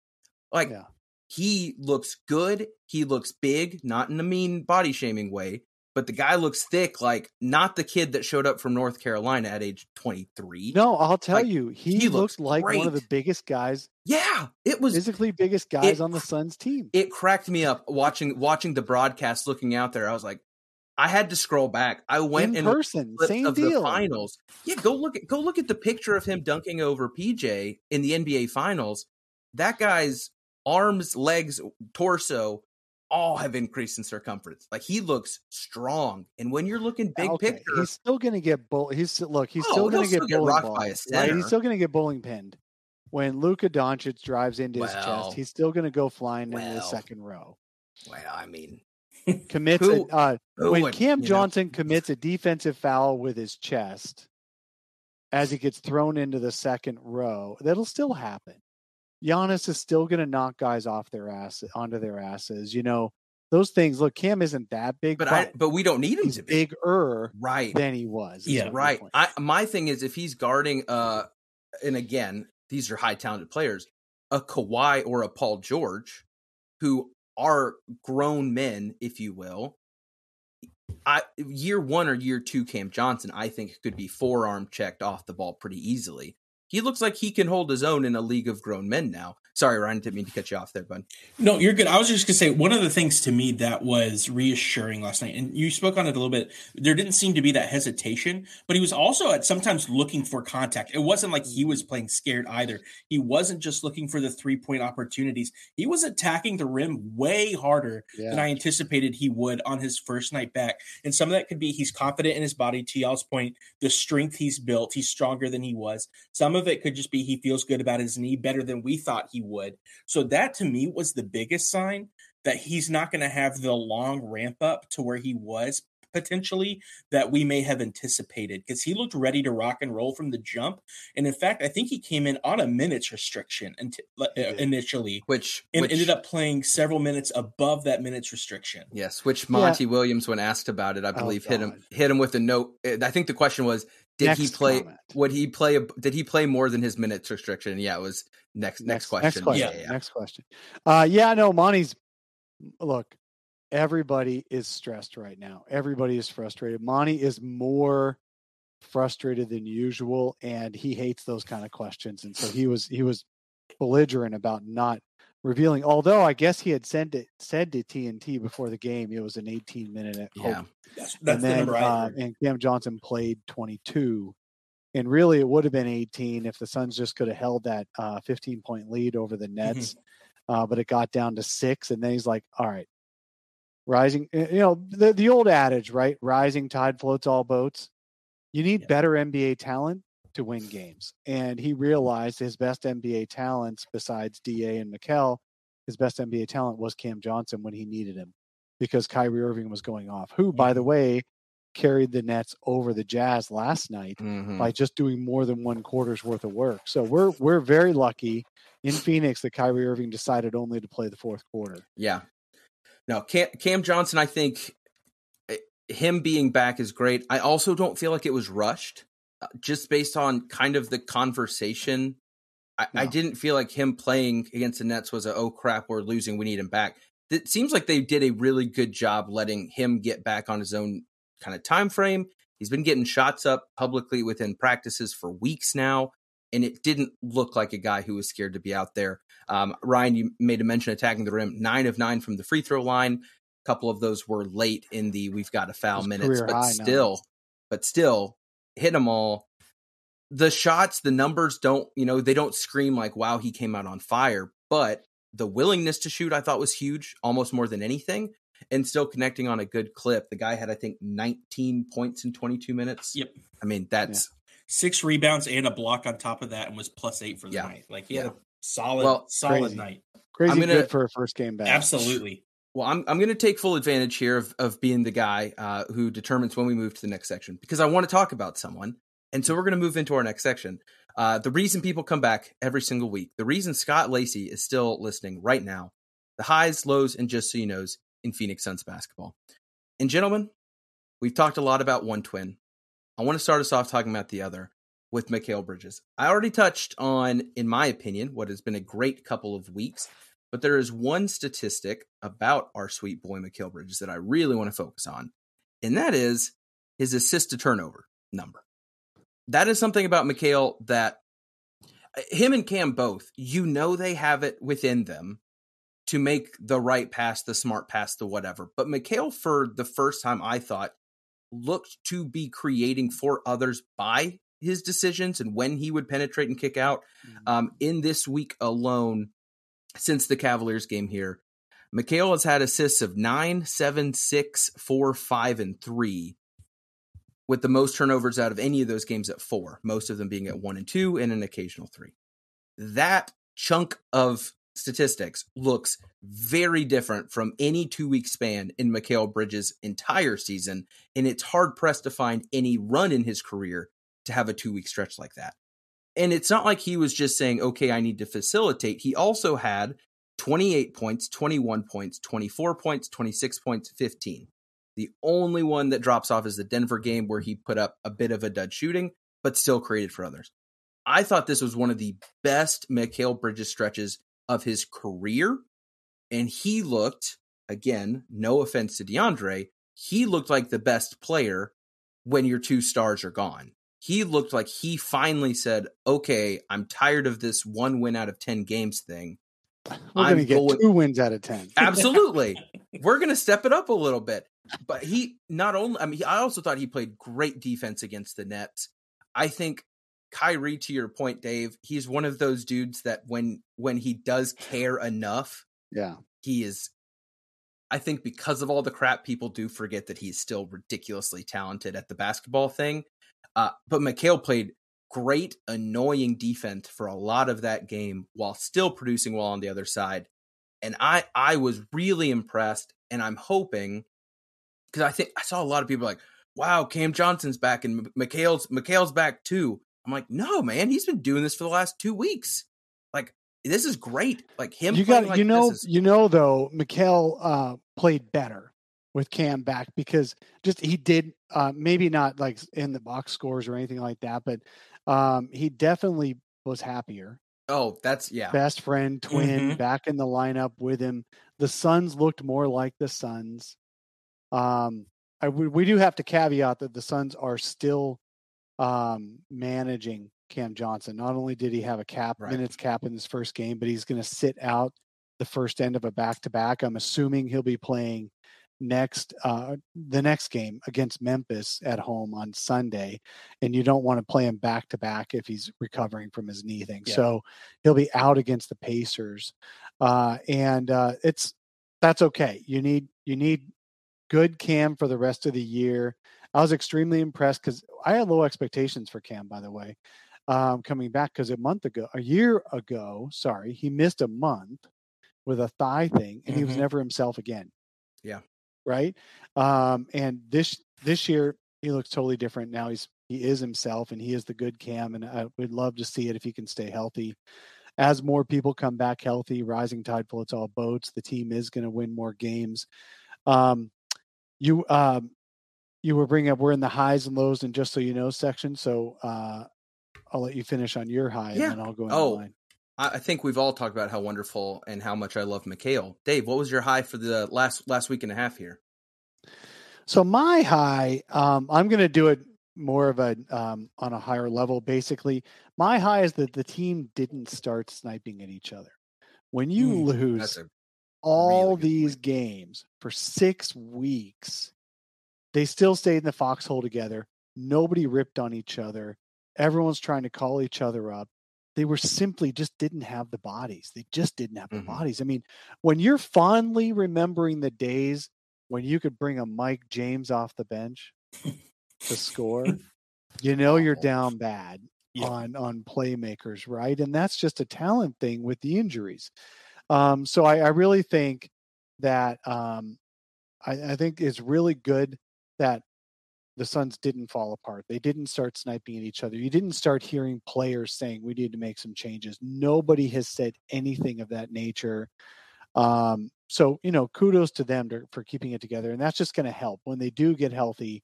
B: Like, yeah. he looks good. He looks big, not in a mean body shaming way. But the guy looks thick, like not the kid that showed up from North Carolina at age 23.
C: No, I'll tell
B: Like,
C: you, he,
B: he
C: like one of the biggest guys,
B: Yeah, it was
C: physically biggest guys
B: it
C: on the Suns team.
B: it cracked me up watching watching the broadcast looking out there. I was like, I had to scroll back. I went
C: in
B: and
C: person, same
B: of
C: deal.
B: the finals. Yeah, go look at go look at the picture of him dunking over PJ in the NBA finals. That guy's arms, legs, torso all have increased in circumference. Like he looks strong. And when you're looking big
C: Okay,
B: picture,
C: He's still going to get bull. He's still- look. He's
B: Oh,
C: still going to get
B: get rocked
C: ball,
B: by a
C: right?
B: center.
C: He's still going to get bowling pinned. When Luka Doncic drives into his chest, he's still going to go flying into the second row.
B: well, I mean,
C: Commits
B: Who-
C: a, uh, when
B: would,
C: Cam
B: you know?
C: Johnson commits a defensive foul with his chest as he gets thrown into the second row, that'll still happen. Giannis is still going to knock guys off their ass onto their asses. You know those things. Look, Cam isn't that big,
B: but
C: but,
B: I but we don't need him
C: he's
B: to be
C: bigger
B: right.
C: than he was.
D: Yeah,
B: Right. I my thing is if he's guarding uh and again, these are high talented players, a Kawhi or a Paul George, who are grown men, if you will. I year one or year two Cam Johnson, I think could be forearm checked off the ball pretty easily. He looks like he can hold his own in a league of grown men now. Sorry, Ryan, didn't mean to cut you off there, bud.
D: No, you're good. I was just gonna say one of the things to me that was reassuring last night, and you spoke on it a little bit. There didn't seem to be that hesitation, but he was also at sometimes looking for contact. It wasn't like he was playing scared either. He wasn't just looking for the three point opportunities. He was attacking the rim way harder than I anticipated he would on his first night back. And some of that could be he's confident in his body. To y'all's point, the strength he's built, he's stronger than he was. Some of it could just be he feels good about his knee better than we thought he would. So that to me was the biggest sign that he's not going to have the long ramp up to where he was potentially that we may have anticipated because he looked ready to rock and roll from the jump. And in fact, I think he came in on a minutes restriction until, uh,
C: did.
D: initially
B: Which,
D: and
B: which
D: ended up playing several minutes above that minutes restriction.
B: Yes, which Monty Williams, when asked about it, I
C: Oh,
B: believe hit him hit him with a note. eh, I think the question was, did he play?
C: comment.
B: Would he play? Did he play more than his minutes restriction? Yeah, it was next next, question.
C: Next question.
B: Yeah, yeah, yeah.
C: Next question. Uh, yeah, no, Monty's. Look, everybody is stressed right now. Everybody is frustrated. Monty is more frustrated than usual, and he hates those kind of questions. And so he was he was belligerent about not revealing. Although I guess he had said it said to TNT before the game it was an 18 minute
B: Yeah.
D: That's, that's
C: and
D: the
C: then
D: number I
C: uh, and Cam Johnson played 22. And really, it would have been 18 if the Suns just could have held that uh, 15 point lead over the Nets. Uh, but it got down to six, and then he's like, "All right, rising." You know the the old adage, right? Rising tide floats all boats. You need
D: Yeah.
C: better NBA talent to win games, and he realized his best NBA talents, besides Da and Mikal, his best NBA talent was Cam Johnson when he needed him, because Kyrie Irving was going off. Who, by the
D: Mhm.
C: way, carried the Nets over the Jazz last night
B: Mhm.
C: by just doing more than one quarter's worth of work. So we're we're very lucky in Phoenix that Kyrie Irving decided only to play the fourth quarter.
B: Yeah. No, Cam, Cam Johnson, I think eh, him being back is great. I also don't feel like it was rushed, just based on kind of the conversation. I, I didn't feel like him playing against the Nets was a oh crap, we're losing, we need him back. It seems like they did a really good job letting him get back on his own kind of time frame. He's been getting shots up publicly within practices for weeks now, and it didn't look like a guy who was scared to be out there. Um, Ryan, you made a mention attacking the rim, nine of nine from the free throw line. A couple of those were late in the we've got a foul minutes, but still, but still hit them all. The shots, the numbers don't, you know, they don't scream like, wow, he came out on fire, but the willingness to shoot, I thought was huge, almost more than anything, and still connecting on a good clip. The guy had, I think, 19 points in 22 minutes.
D: Yep.
B: I mean, that's
D: Six rebounds and a block on top of that and was plus eight for the
B: Yeah.
D: night. Like he had
B: Yeah.
D: a solid,
B: Well,
D: solid
C: crazy.
D: night.
C: Crazy
B: gonna-
C: good for a first game back.
D: Absolutely.
B: Well, I'm I'm going to take full advantage here of of being the guy uh, who determines when we move to the next section because I want to talk about someone, and so we're going to move into our next section. Uh, the reason people come back every single week, the reason Scott Lacey is still listening right now, the highs, lows, and just so you knows in Phoenix Suns basketball. And gentlemen, we've talked a lot about one twin. I want to start us off talking about the other with Mikal Bridges. I already touched on, in my opinion, what has been a great couple of weeks but there is one statistic about our sweet boy Mikal that I really want to focus on. and that is his assist to turnover number. That is something about Mikal that uh, him and Cam both, you know, they have it within them to make the right pass, the smart pass, the whatever. But Mikal, for the first time, I thought, looked to be creating for others by his decisions and when he would penetrate and kick out. Mm-hmm. Um, in this week alone, since the Cavaliers game here, Mikal has had assists of nine, seven, six, four, five, and three, with the most turnovers out of any of those games at four, most of them being at one and two, and an occasional three. That chunk of statistics looks very different from any two week span in Mikal Bridges' entire season, and it's hard pressed to find any run in his career to have a two week stretch like that. And it's not like he was just saying, okay, I need to facilitate. He also had 28 points, 21 points, 24 points, 26 points, 15. The only one that drops off is the Denver game where he put up a bit of a dud shooting, but still created for others. I thought this was one of the best Mikal Bridges stretches of his career. And he looked, again, no offense to DeAndre, he looked like the best player when your two stars are gone he looked like he finally said, "Okay, I'm tired of this one win out of ten games thing.
C: We're going to get going... two wins out of ten.
B: Absolutely, we're going to step it up a little bit." But he not only, I mean, I also thought he played great defense against the Nets. I think Kyrie, to your point, Dave, he's one of those dudes that when when he does care enough,
C: yeah,
B: he is. I think because of all the crap people do forget that he's still ridiculously talented at the basketball thing. Uh, but Mikal played great, annoying defense for a lot of that game while still producing well on the other side. And I, I was really impressed, and I'm hoping because I think I saw a lot of people like, "Wow, Cam Johnson's back and Mikal's Mikal's back too." I'm like, "No, man, he's been doing this for the last two weeks. Like, this is great. Like him.
C: You got,
B: like
C: you know,
B: is-
C: you know, though, Mikal uh, played better with Cam back because just he did uh, maybe not like in the box scores or anything like that, but um, he definitely was happier.
B: Oh, that's yeah.
C: Best friend, twin, mm-hmm. back in the lineup with him. The Suns looked more like the Suns. Um, I, we, we do have to caveat that the Suns are still um, managing Cam Johnson. Not only did he have a cap right. minutes cap in his first game, but he's going to sit out the first end of a back to back. I'm assuming he'll be playing next uh, the next game against Memphis at home on Sunday, and you don't want to play him back to back if he's recovering from his knee thing. Yeah. So he'll be out against the Pacers, uh, and uh, it's that's okay. You need you need good Cam for the rest of the year. I was extremely impressed because I had low expectations for Cam, by the way, um, coming back because a month ago, a year ago, sorry, he missed a month with a thigh thing, and mm-hmm. he was mm-hmm. never himself again.
B: Yeah
C: right? Um, and this this year he looks totally different. Now he's he is himself and he is the good Cam, and I would love to see it if he can stay healthy. As more people come back healthy, rising tide floats all boats. The team is going to win more games. Um, you um, you were bringing up we're in the highs and lows and just so you know section. So uh, I'll let you finish on your high, yeah. and then I'll go.
B: Oh,
C: line.
B: I think we've all talked about how wonderful and how much I love Mikal. Dave, what was your high for the last last week and a half here?
C: So my high, um, I'm going to do it more of a um, on a higher level. Basically, my high is that the team didn't start sniping at each other. When you mm, lose all really these point. games for six weeks, they still stayed in the foxhole together. Nobody ripped on each other. Everyone's trying to call each other up they were simply just didn't have the bodies. They just didn't have the mm-hmm. bodies. I mean, when you're fondly remembering the days when you could bring a Mike James off the bench to score, you know you're down bad yeah. on on playmakers, right? And that's just a talent thing with the injuries. Um, so I, I really think that um, I, I think it's really good that the Suns didn't fall apart. They didn't start sniping at each other. You didn't start hearing players saying we need to make some changes. Nobody has said anything of that nature. Um, so you know, kudos to them to, for keeping it together, and that's just going to help when they do get healthy.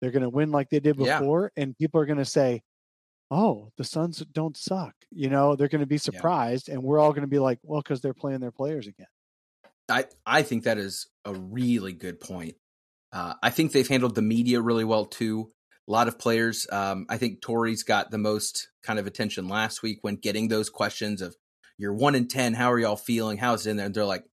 C: They're going to win like they did before, yeah. and people are going to say, "Oh, the Suns don't suck." You know, they're going to be surprised, yeah. and we're all going to be like, "Well, because they're playing their players again."
B: I I think that is a really good point Uh, I think they've handled the media really well too. A lot of players. Um, I think Torrey's got the most kind of attention last week when getting those questions of you're one in ten. How are y'all feeling? How's it in there? And they're like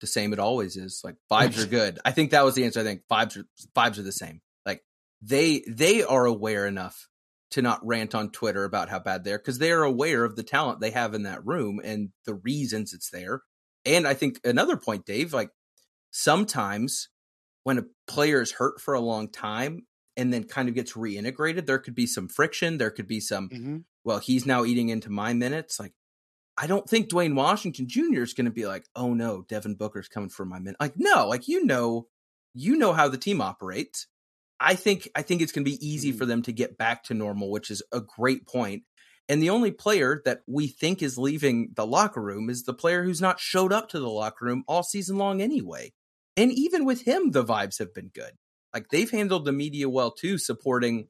B: the same. It always is. Like vibes are good. I think that was the answer. I think vibes are vibes are the same. Like they they are aware enough to not rant on Twitter about how bad they're because they are aware of the talent they have in that room and the reasons it's there. And I think another point, Dave, like sometimes when a player is hurt for a long time and then kind of gets reintegrated, there could be some friction. There could be some, mm-hmm. well, he's now eating into my minutes. Like, I don't think Duane Washington Jr. is going to be like, oh no, Devin Booker's coming for my minute. Like, no, like you know, you know how the team operates. I think I think it's going to be easy mm-hmm. for them to get back to normal, which is a great point. And the only player that we think is leaving the locker room is the player who's not showed up to the locker room all season long anyway. And even with him, the vibes have been good. Like they've handled the media well too, supporting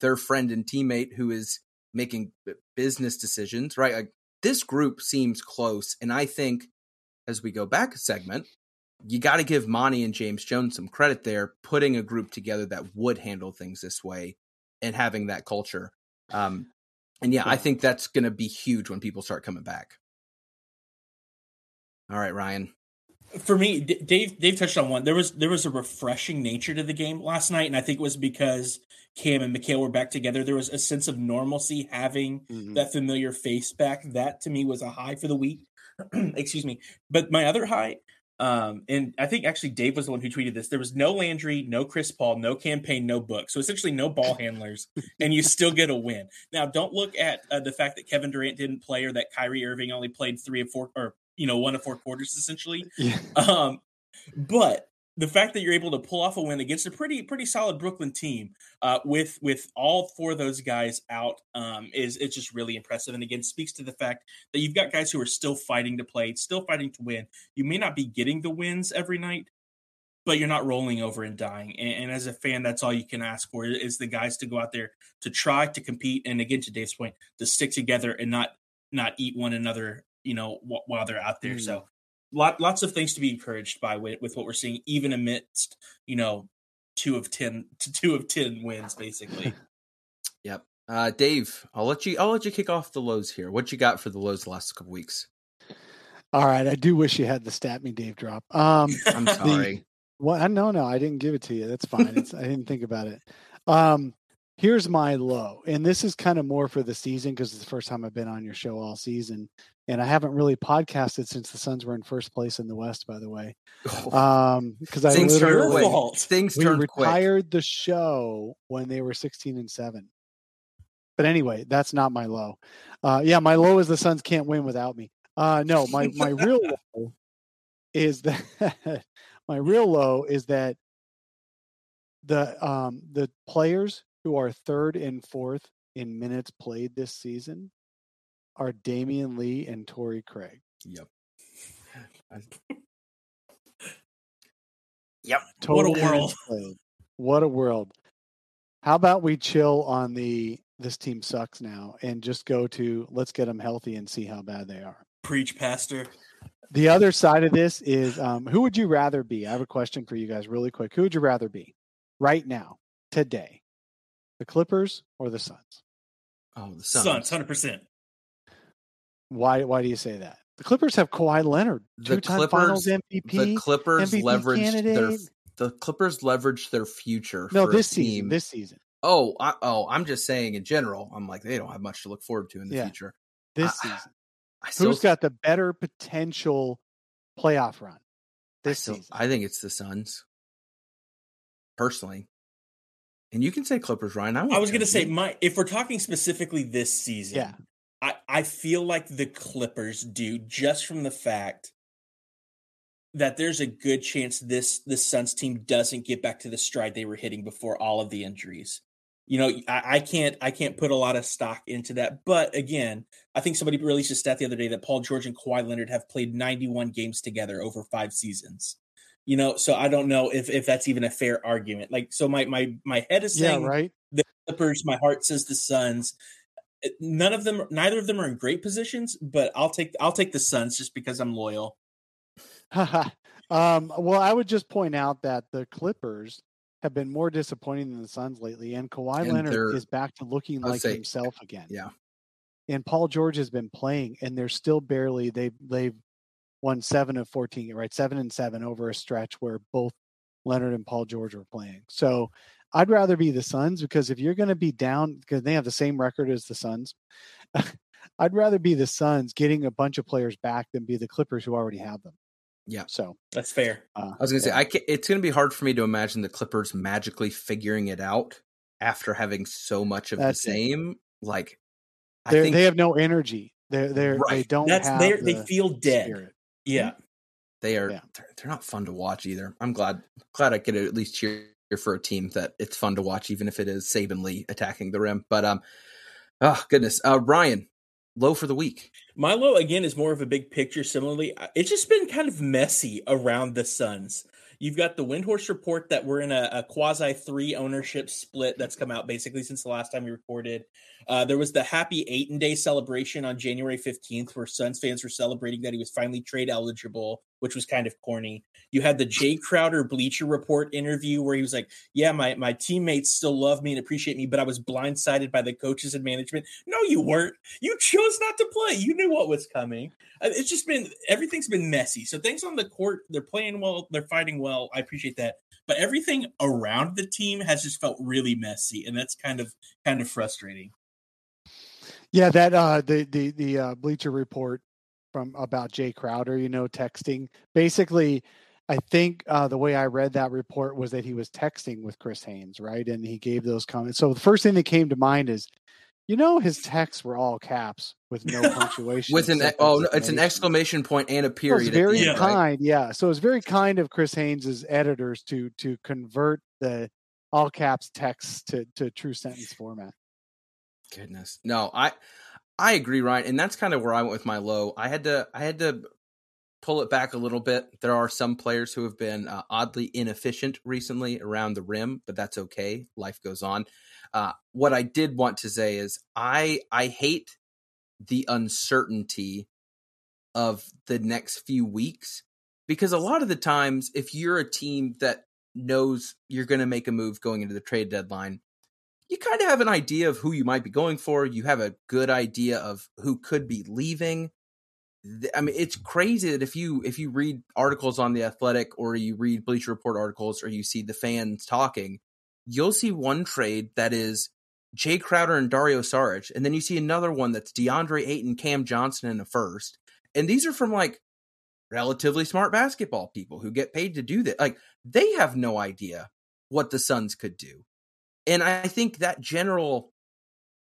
B: their friend and teammate who is making business decisions, right? Like this group seems close. And I think as we go back a segment, you got to give Monty and James Jones some credit there, putting a group together that would handle things this way and having that culture. Um, and yeah, I think that's going to be huge when people start coming back. All right, Ryan.
D: For me, Dave Dave touched on one. There was there was a refreshing nature to the game last night, and I think it was because Cam and Mikal were back together. There was a sense of normalcy having mm-hmm. that familiar face back. That to me was a high for the week. Excuse me. But my other high um, and I think actually Dave was the one who tweeted this. There was no Landry, no Chris Paul, no Cam Payne, no book. So essentially no ball handlers, and you still get a win. Now, don't look at uh, the fact that Kevin Durant didn't play or that Kyrie Irving only played three or four or you know one of four quarters essentially. Yeah. Um, but the fact that you're able to pull off a win against a pretty pretty solid Brooklyn team uh, with with all four of those guys out um, is it's just really impressive. And again, speaks to the fact that you've got guys who are still fighting to play, still fighting to win. You may not be getting the wins every night, but you're not rolling over and dying. And, and as a fan, that's all you can ask for is the guys to go out there to try to compete. And again, to Dave's point, to stick together and not not eat one another, you know, while they're out there. Mm. So lot, lots of things to be encouraged by with, with what we're seeing, even amidst you know two of ten to two of ten wins, basically.
B: yep. Uh, Dave, I'll let you. I'll let you kick off the lows here. What you got for the lows the last couple weeks?
C: All right, I do wish you had the stat me Dave drop. Um,
B: I'm sorry.
C: What? Well, no, no, I didn't give it to you. That's fine. It's, I didn't think about it. Um, here's my low, and this is kind of more for the season because it's the first time I've been on your show all season and I haven't really podcasted since the Suns were in first place in the West. By the way, oh. um, because I
B: things turned things
C: we
B: turned
C: retired
B: quick.
C: the show when they were sixteen and seven. But anyway, that's not my low. Uh, yeah, my low is the Suns can't win without me. Uh, no, my my real low is that my real low is that the um the players who are third and fourth in minutes played this season are Damion Lee and Torrey Craig.
B: Yep.
D: yep. Totally what a world.
C: What a world. How about we chill on the this team sucks now and just go to let's get them healthy and see how bad they are.
D: Preach, Pastor.
C: The other side of this is um, who would you rather be? I have a question for you guys really quick. Who would you rather be right now, today? The Clippers or the Suns?
B: Oh, the Suns.
D: Suns, 100%.
C: Why? Why do you say that? The Clippers have Kawhi Leonard, two-time Finals MVP.
B: The Clippers
C: MVP
B: leveraged
C: candidate.
B: their the Clippers leveraged their future.
C: No, this
B: season.
C: This season.
B: Oh, I, oh, I'm just saying in general. I'm like they don't have much to look forward to in the
C: yeah,
B: future.
C: This I, season, I still, who's got the better potential playoff run? This
B: still,
C: season,
B: I think it's the Suns. Personally, and you can say Clippers, Ryan. I,
D: I was going to say my if we're talking specifically this season,
C: yeah.
D: I, I feel like the Clippers do just from the fact that there's a good chance this this Suns team doesn't get back to the stride they were hitting before all of the injuries. You know, I, I can't I can't put a lot of stock into that. But again, I think somebody released a stat the other day that Paul George and Kawhi Leonard have played 91 games together over five seasons. You know, so I don't know if if that's even a fair argument. Like, so my my my head is saying
C: yeah, right.
D: the Clippers, my heart says the Suns none of them neither of them are in great positions but i'll take i'll take the suns just because i'm loyal
C: um, well i would just point out that the clippers have been more disappointing than the Suns lately, and Kawhi
B: And
C: Leonard is back to looking like
B: say-
C: himself again.
B: Yeah.
C: And Paul George has been playing, and they're still barely they they've won seven of fourteen, right? Seven and seven over a stretch where both Leonard and Paul George were playing. So I'd rather be the Suns because if you're going to be down, because they have the same record as the Suns, I'd rather be the Suns getting a bunch of players back than be the Clippers who already have them.
B: Yeah.
C: So
D: That's fair.
C: uh,
B: I was gonna say. I ca it's gonna be hard for me to imagine the Clippers magically figuring it out after having so much of
C: That's
B: the
C: it.
B: same. Like, I think
C: they have no energy. They're they're they don't
D: That's
C: have
D: they they
C: the
D: feel dead.
C: spirit.
D: Yeah.
B: they are
C: Yeah.
B: they're, they're not fun to watch either. I'm glad glad I could at least cheer for a team that it's fun to watch, even if it is Saben Lee attacking the rim. But um, oh goodness, uh, Ryan, low for the week.
D: My low again is more of a big picture. Similarly, it's just been kind of messy around the Suns. You've got the Windhorst report that we're in a, a quasi three ownership split that's come out basically since the last time we recorded. Uh, there was the happy Ayton Day celebration on January 15th where Suns fans were celebrating that he was finally trade eligible, which was kind of corny. You had the Jae Crowder Bleacher Report interview where he was like, Yeah, my, my teammates still love me and appreciate me, but I was blindsided by the coaches and management. No, you weren't. You chose not to play. You knew what was coming. Uh, It's just been everything's been messy. So things on the court, they're playing well, they're fighting well. I appreciate that. But everything around the team has just felt really messy, and that's kind of kind of frustrating.
C: Yeah, that uh the the the uh, Bleacher Report from about Jae Crowder, you know, texting. Basically, I think uh, the way I read that report was that he was texting with Chris Haynes, right? And he gave those comments. So the first thing that came to mind is, you know, his texts were all caps with no punctuation.
B: With an oh, no, it's an
C: exclamation.
B: point and a
C: So
B: period. at
C: very
B: end,
D: Yeah.
B: right?
C: kind, yeah. So it's very kind of Chris Haynes's editors to to convert the all caps text to to true sentence format.
B: Goodness. No, I I agree, Ryan, and that's kind of where I went with my low. I had to I had to pull it back a little bit. There are some players who have been uh, oddly inefficient recently around the rim, but that's okay. Life goes on. Uh, what I did want to say is I I hate the uncertainty of the next few weeks because a lot of the times if you're a team that knows you're going to make a move going into the trade deadline you kind of have an idea of who you might be going for. You have a good idea of who could be leaving. I mean, it's crazy that if you if you read articles on the Athletic or you read Bleacher Report articles or you see the fans talking, you'll see one trade that is Jae Crowder and Dario Saric, and then you see another one that's DeAndre Ayton, Cam Johnson in a first, and these are from like relatively smart basketball people who get paid to do that. Like they have no idea what the Suns could do. And I think that general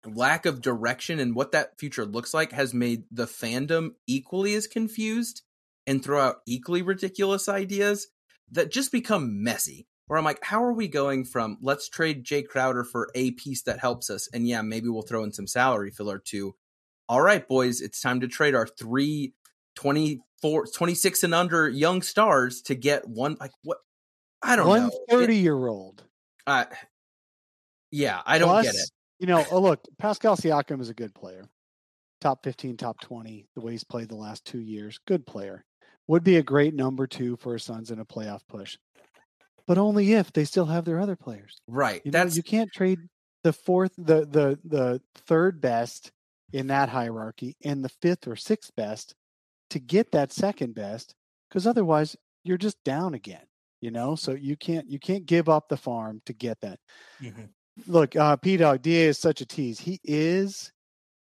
B: lack of direction and what that future looks like has made the fandom equally as confused and throw out equally ridiculous ideas that just become messy. Where I'm like, how are we going from let's trade Jae Crowder for a piece that helps us, and yeah, maybe we'll throw in some salary filler too. all right, boys, it's time to trade our three 24, 26 and under young stars to get one like what I don't
C: One
B: know. 30
C: year old.
B: uh, yeah, I don't get it.
C: You know, oh look, Pascal Siakam is a good player. Top 15, top 20, the way he's played the last two years. Good player. Would be a great number two for his Suns in a playoff push. But only if they still have their other players.
B: Right.
C: You know,
B: That's
C: you can't trade the fourth the the the third best in that hierarchy and the fifth or sixth best to get that second best because otherwise you're just down again you know so you can't you can't give up the farm to get that mm-hmm. Look uh p dog da is such a tease he is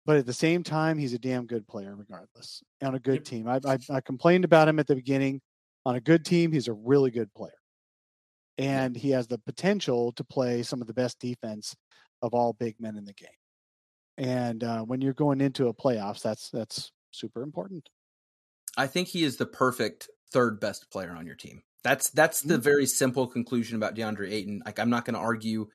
C: but at the same time he's a damn good player regardless on a good
D: Yep.
C: team I, I i complained about him at the beginning on a good team he's a really good player and he has the potential to play some of the best defense of all big men in the game. And uh, when you're going into a playoffs, that's that's super important.
B: I think he is the perfect third best player on your team. That's that's the
C: Mhm.
B: very simple conclusion about DeAndre Ayton. Like I'm not going to argue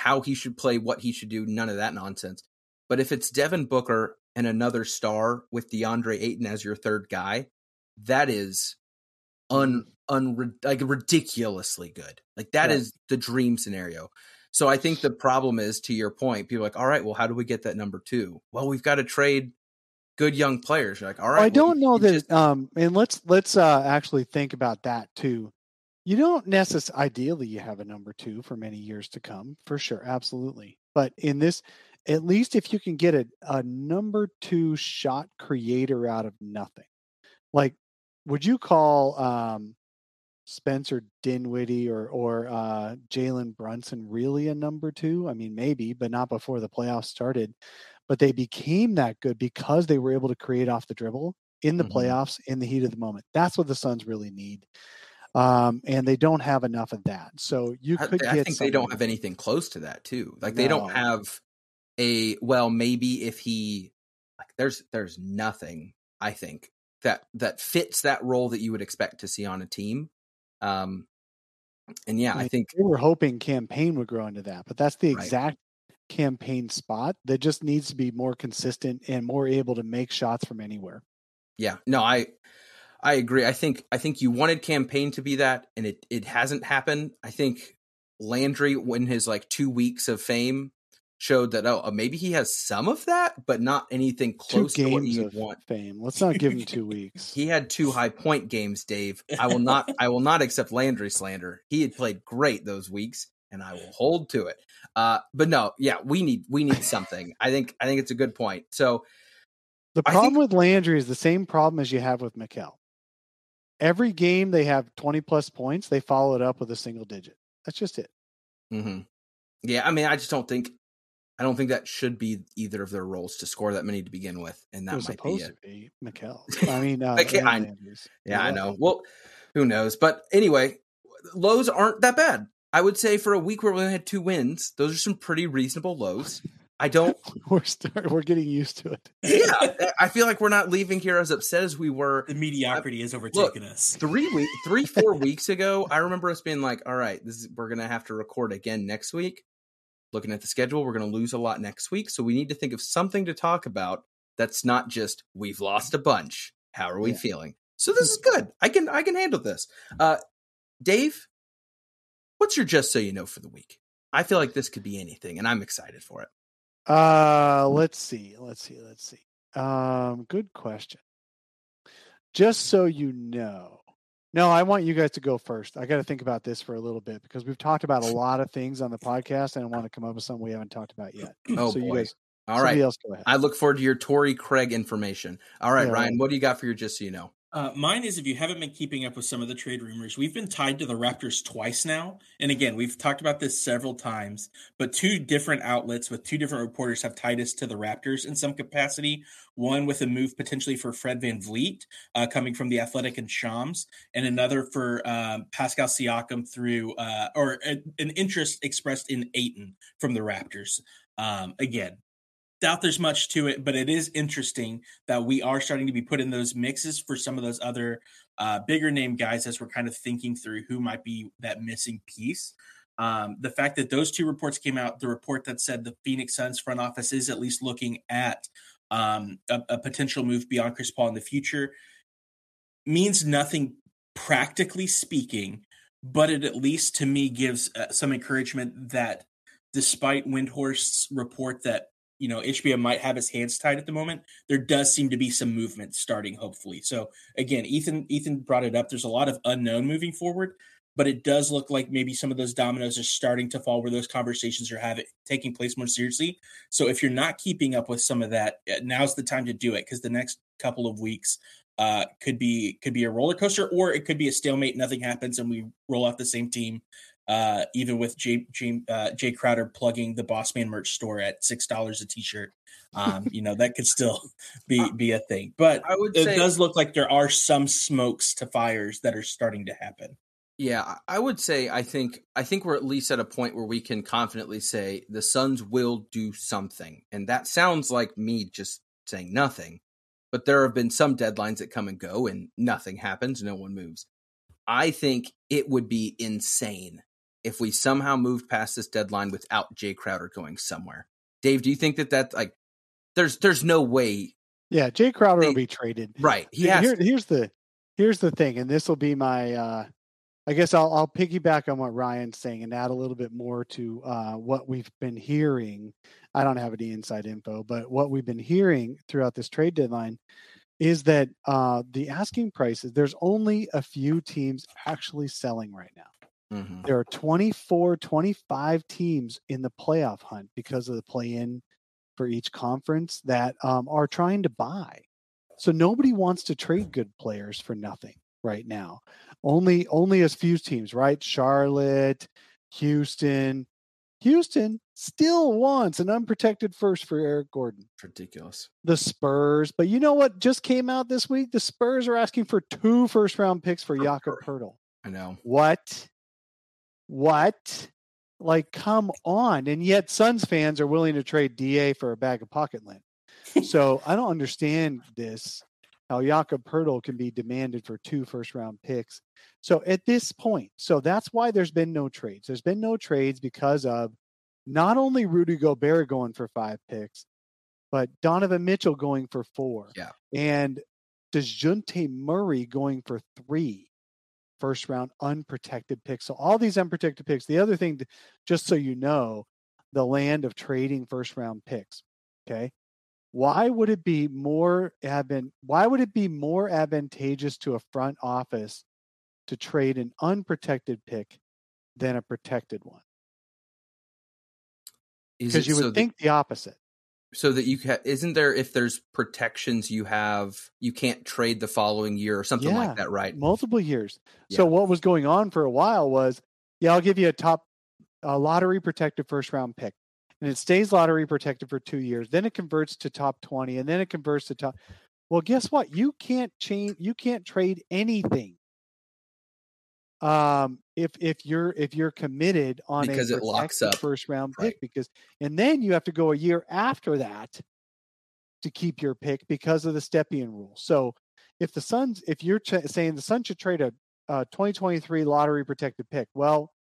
B: how he should play, what he should do, none of that nonsense. But if it's Devin Booker and another star with DeAndre Ayton as your third guy, that is un un like ridiculously good. Like that
C: Right.
B: is the dream scenario. So I think the problem is to your point, people are like, all right, well, how do we get that number two? Well, we've got to trade good young players. You're like, all right,
C: I don't know that.
B: just-
C: um, and let's let's uh, actually think about that too. You don't necessarily, ideally, you have a number two for many years to come, for sure. Absolutely. But in this, at least if you can get a, a number two shot creator out of nothing, like, would you call um, Spencer Dinwiddie or or uh, Jalen Brunson really a number two? I mean, maybe, but not before the playoffs started. But they became that good because they were able to create off the dribble in the mm-hmm. playoffs in the heat of the moment. That's what the Suns really need. Um, and they don't have enough of that. So you could
B: I, I think they don't have anything close to that too. Like no. they don't have a well, maybe if he like there's there's nothing I think that that fits that role that you would expect to see on a team. Um, and yeah, I, mean, I think
C: we were hoping Cam Payne would grow into that, but that's the exact right. Cam Payne spot that just needs to be more consistent and more able to make shots from anywhere.
B: Yeah, no, I I agree. I think I think you wanted Cam Payne to be that, and it it hasn't happened. I think Landry, when his like two weeks of fame, showed that oh maybe he has some of that, but not anything close
C: two
B: to
C: what
B: you
C: want. Fame. Let's not give him two weeks.
B: he had two high point games, Dave. I will not. I will not accept Landry slander. He had played great those weeks, and I will hold to it. Uh, but no, yeah, we need we need something. I think I think it's a good point. So
C: the problem think, with Landry is the same problem as you have with Mikal every game they have 20 plus points, they follow it up with a single digit. That's just it.
B: Mm-hmm. Yeah, I mean, I just don't think, I don't think that should be either of their roles to score that many to begin with, and that might be it.
C: Be Mikal. I mean, uh,
B: I, I, yeah, I know. Well, who knows? But anyway, lows aren't that bad. I would say for a week where we only had two wins, those are some pretty reasonable lows. I don't.
C: we're start, we're getting used to it.
B: Yeah, I feel like we're not leaving here as upset as we were.
D: The mediocrity has overtaken
B: Look,
D: us.
B: Three week, three four weeks ago, I remember us being like, "All right, this is we're gonna have to record again next week." Looking at the schedule, we're gonna lose a lot next week, so we need to think of something to talk about that's not just we've lost a bunch. How are we yeah. feeling? So this is good. I can I can handle this. Uh, Dave, what's your just so you know for the week? I feel like this could be anything, and I'm excited for it.
C: Uh, let's see. Let's see. Let's see. Um, good question. Just so you know. No, I want you guys to go first. I got to think about this for a little bit because we've talked about a lot of things on the podcast and I want to come up with something we haven't talked about yet.
B: Oh, so boy. you guys all right. Else go ahead. I look forward to your Torrey Craig information. All right, yeah, Ryan, what do you got for your just so you know?
D: Uh, mine is if you haven't been keeping up with some of the trade rumors, we've been tied to the Raptors twice now. And again, we've talked about this several times, but two different outlets with two different reporters have tied us to the Raptors in some capacity. One with a move potentially for Fred VanVleet uh, coming from the Athletic and Shams, and another for um, Pascal Siakam through, uh, or a, an interest expressed in Ayton from the Raptors. Um, again, doubt there's much to it, but it is interesting that we are starting to be put in those mixes for some of those other uh, bigger name guys as we're kind of thinking through who might be that missing piece. Um, the fact that those two reports came out, the report that said the Phoenix Suns front office is at least looking at um, a, a potential move beyond Chris Paul in the future, means nothing practically speaking, but it at least to me gives uh, some encouragement that despite Windhorst's report that you know HBO might have his hands tied at the moment. There does seem to be some movement starting, hopefully. So again, Ethan Ethan brought it up. There's a lot of unknown moving forward, but it does look like maybe some of those dominoes are starting to fall where those conversations are having taking place more seriously. So if you're not keeping up with some of that, uh, now's the time to do it because the next couple of weeks uh, could be could be a roller coaster, or it could be a stalemate. Nothing happens, and we roll out the same team uh, even with Jay, Jay, uh, Jae Crowder plugging the Boss Man merch store at six dollars a t-shirt, um, you know that could still be be a thing. But I would it say, does look like there are some smokes to fires that are starting to happen.
B: Yeah, I would say I think I think we're at least at a point where we can confidently say the Suns will do something, and that sounds like me just saying nothing. But there have been some deadlines that come and go, and nothing happens. No one moves. I think it would be insane if we somehow moved past this deadline without Jae Crowder going somewhere. Dave, do you think that that like there's there's no way?
C: Yeah, Jae Crowder they, will be traded.
B: Right.
C: He Here, here's the here's the thing, and this will be my. uh I guess I'll I'll piggyback on what Ryan's saying and add a little bit more to uh, what we've been hearing. I don't have any inside info, but what we've been hearing throughout this trade deadline is that uh, the asking prices, there's only a few teams actually selling right now.
B: Mhm.
C: There are 24, 25 teams in the playoff hunt because of the play in for each conference that um, are trying to buy. So nobody wants to trade good players for nothing right now. Only only as few teams, right? Charlotte, Houston. Houston still wants an unprotected first for Eric Gordon.
B: Ridiculous.
C: The Spurs, but you know what just came out this week? The Spurs are asking for two first round picks for Jakob Poeltl.
B: I know.
C: What? What? Like, come on. And yet Suns fans are willing to trade DA for a bag of pocket lint. so I don't understand this. How Jakob Poeltl can be demanded for two first round picks. So at this point, so that's why there's been no trades. There's been no trades because of not only Rudy Gobert going for five picks, but Donovan Mitchell going for four.
B: Yeah.
C: And Dejounte Murray going for three first round unprotected picks. So all these unprotected picks. The other thing, to- just so you know, the land of trading first round picks. Okay. Why would it be more advan- why would it be more advantageous to a front office to trade an unprotected pick than a protected one? Because you would
B: so that-
C: think the opposite.
B: So that you can isn't there if there's protections you have you can't trade the following year or something
C: Yeah.
B: like that right
C: multiple years.
B: Yeah.
C: So what was going on for a while was, yeah, I'll give you a top a lottery protected first round pick, and it stays lottery protected for two years. Then it converts to top twenty, and then it converts to top. Well, guess what? You can't change. You can't trade anything. Um, if if you're if you're committed on
B: Because
C: a
B: it locks up.
C: first round
B: Right.
C: pick, because and then you have to go a year after that to keep your pick because of the Stepien rule. So if the Suns, if you're ch- saying the Suns should trade a, a 2023 lottery protected pick, well,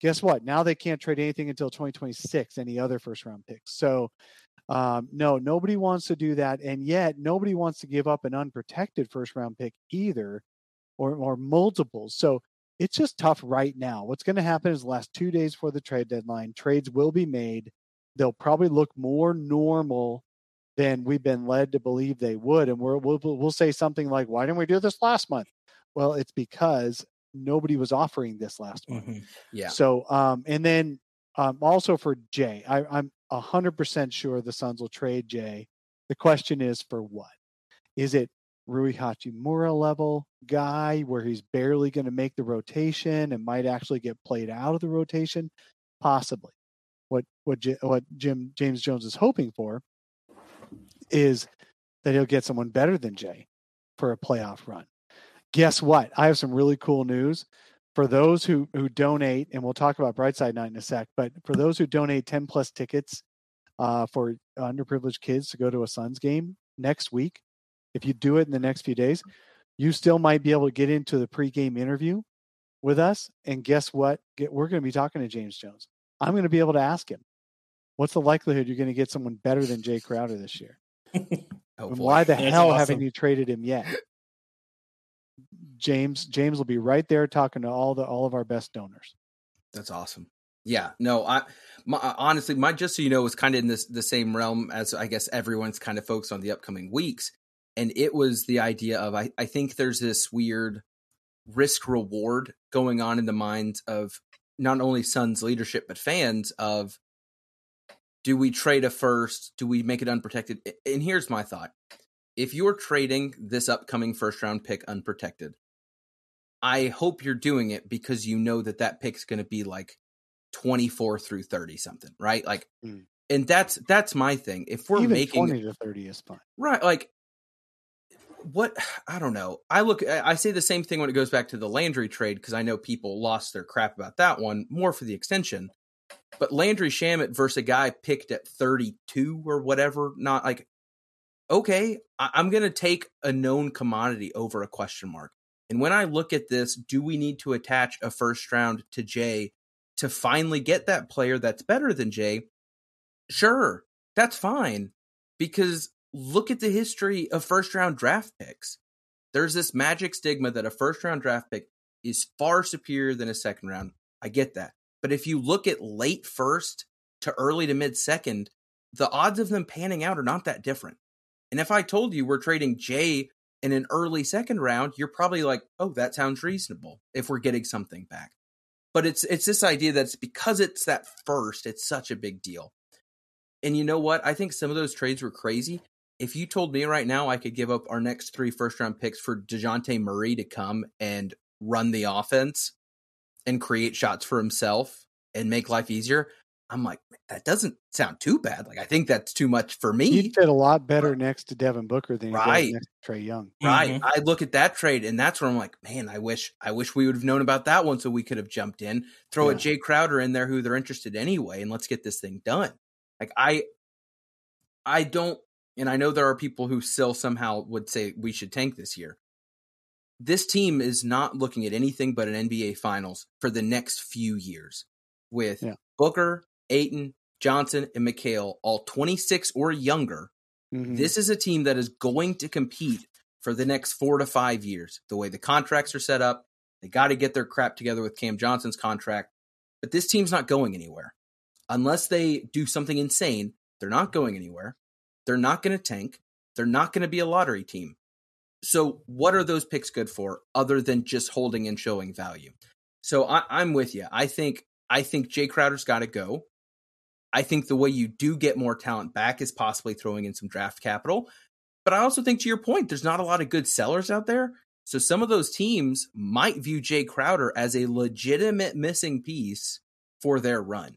C: guess what? Now they can't trade anything until 2026, any other first round picks. So um, no, nobody wants to do that, and yet nobody wants to give up an unprotected first round pick either, or or multiples. So it's just tough right now. What's going to happen is the last two days before the trade deadline, trades will be made. They'll probably look more normal than we've been led to believe they would, and we're, we'll we'll say something like, "Why didn't we do this last month?" Well, it's because nobody was offering this last month.
D: Mhm.
B: yeah
C: So, um, and then um, also for Jay, I, I'm a hundred percent sure the Suns will trade Jay. The question is for what? Is it Rui Hachimura level guy where he's barely going to make the rotation and might actually get played out of the rotation? Possibly. What what what Jim James Jones is hoping for is that he'll get someone better than Jay for a playoff run. Guess what? I have some really cool news for those who who donate, and we'll talk about Brightside Night in a sec. But for those who donate ten plus tickets uh, for underprivileged kids to go to a Suns game next week, if you do it in the next few days, you still might be able to get into the pregame interview with us. And guess what? Get, we're going to be talking to James Jones. I'm going to be able to ask him, "What's the likelihood you're going to get someone better than Jae Crowder this year?
B: oh,
C: why the
D: That's
C: hell
D: awesome.
C: haven't you traded him yet?" James James will be right there talking to all the all of our best donors.
B: That's awesome. Yeah, no, I my, uh, honestly, my just so you know was kind of in this the same realm as I guess everyone's kind of focused on the upcoming weeks, and it was the idea of I I think there's this weird risk reward going on in the minds of not only Suns leadership but fans of do we trade a first? Do we make it unprotected? And here's my thought: if you're trading this upcoming first round pick unprotected, I hope you're doing it because you know that that pick's going to be like 24 through 30 something, right? Like
C: Mm.
B: and that's that's my thing. If we're
C: Even
B: making
C: twenty to thirty is fine.
B: right like what I don't know. I look I say the same thing when it goes back to the Landry trade because I know people lost their crap about that one more for the extension. But Landry Shamet versus a guy picked at 32 or whatever, not like okay, I- I'm going to take a known commodity over a question mark. And when I look at this, do we need to attach a first round to Jay to finally get that player that's better than Jay? Sure, that's fine. Because look at the history of first round draft picks. There's this magic stigma that a first round draft pick is far superior than a second round. I get that. But if you look at late first to early to mid second, the odds of them panning out are not that different. And if I told you we're trading Jay in an early second round, you're probably like, oh, that sounds reasonable if we're getting something back. But it's it's this idea that's because it's that first, it's such a big deal. And you know what? I think some of those trades were crazy. If you told me right now I could give up our next three first round picks for Dejounte Murray to come and run the offense and create shots for himself and make life easier, I'm like, that doesn't sound too bad. Like, I think that's too much for me.
C: He fit a lot better next to Devin Booker than
B: Right.
C: next to Trae Young.
B: Right.
D: Mhm.
B: I look at that trade and that's where I'm like, man, I wish I wish we would have known about that one so we could have jumped in, throw a Jae Crowder in there who they're interested anyway, and let's get this thing done. Like I I don't and I know there are people who still somehow would say we should tank this year. This team is not looking at anything but an NBA finals for the next few years with
C: Yeah.
B: Booker, Ayton, Johnson, and Mikal all 26 or younger
C: Mhm.
B: this is a team that is going to compete for the next four to five years. The way the contracts are set up, they got to get their crap together with Cam Johnson's contract. But this team's not going anywhere. Unless they do something insane, they're not going anywhere. They're not going to tank. They're not going to be a lottery team. So, what are those picks good for other than just holding and showing value? So, I, I'm with you. I think I think Jae Crowder's got to go. I think the way you do get more talent back is possibly throwing in some draft capital. But I also think, to your point, there's not a lot of good sellers out there. So some of those teams might view Jae Crowder as a legitimate missing piece for their run.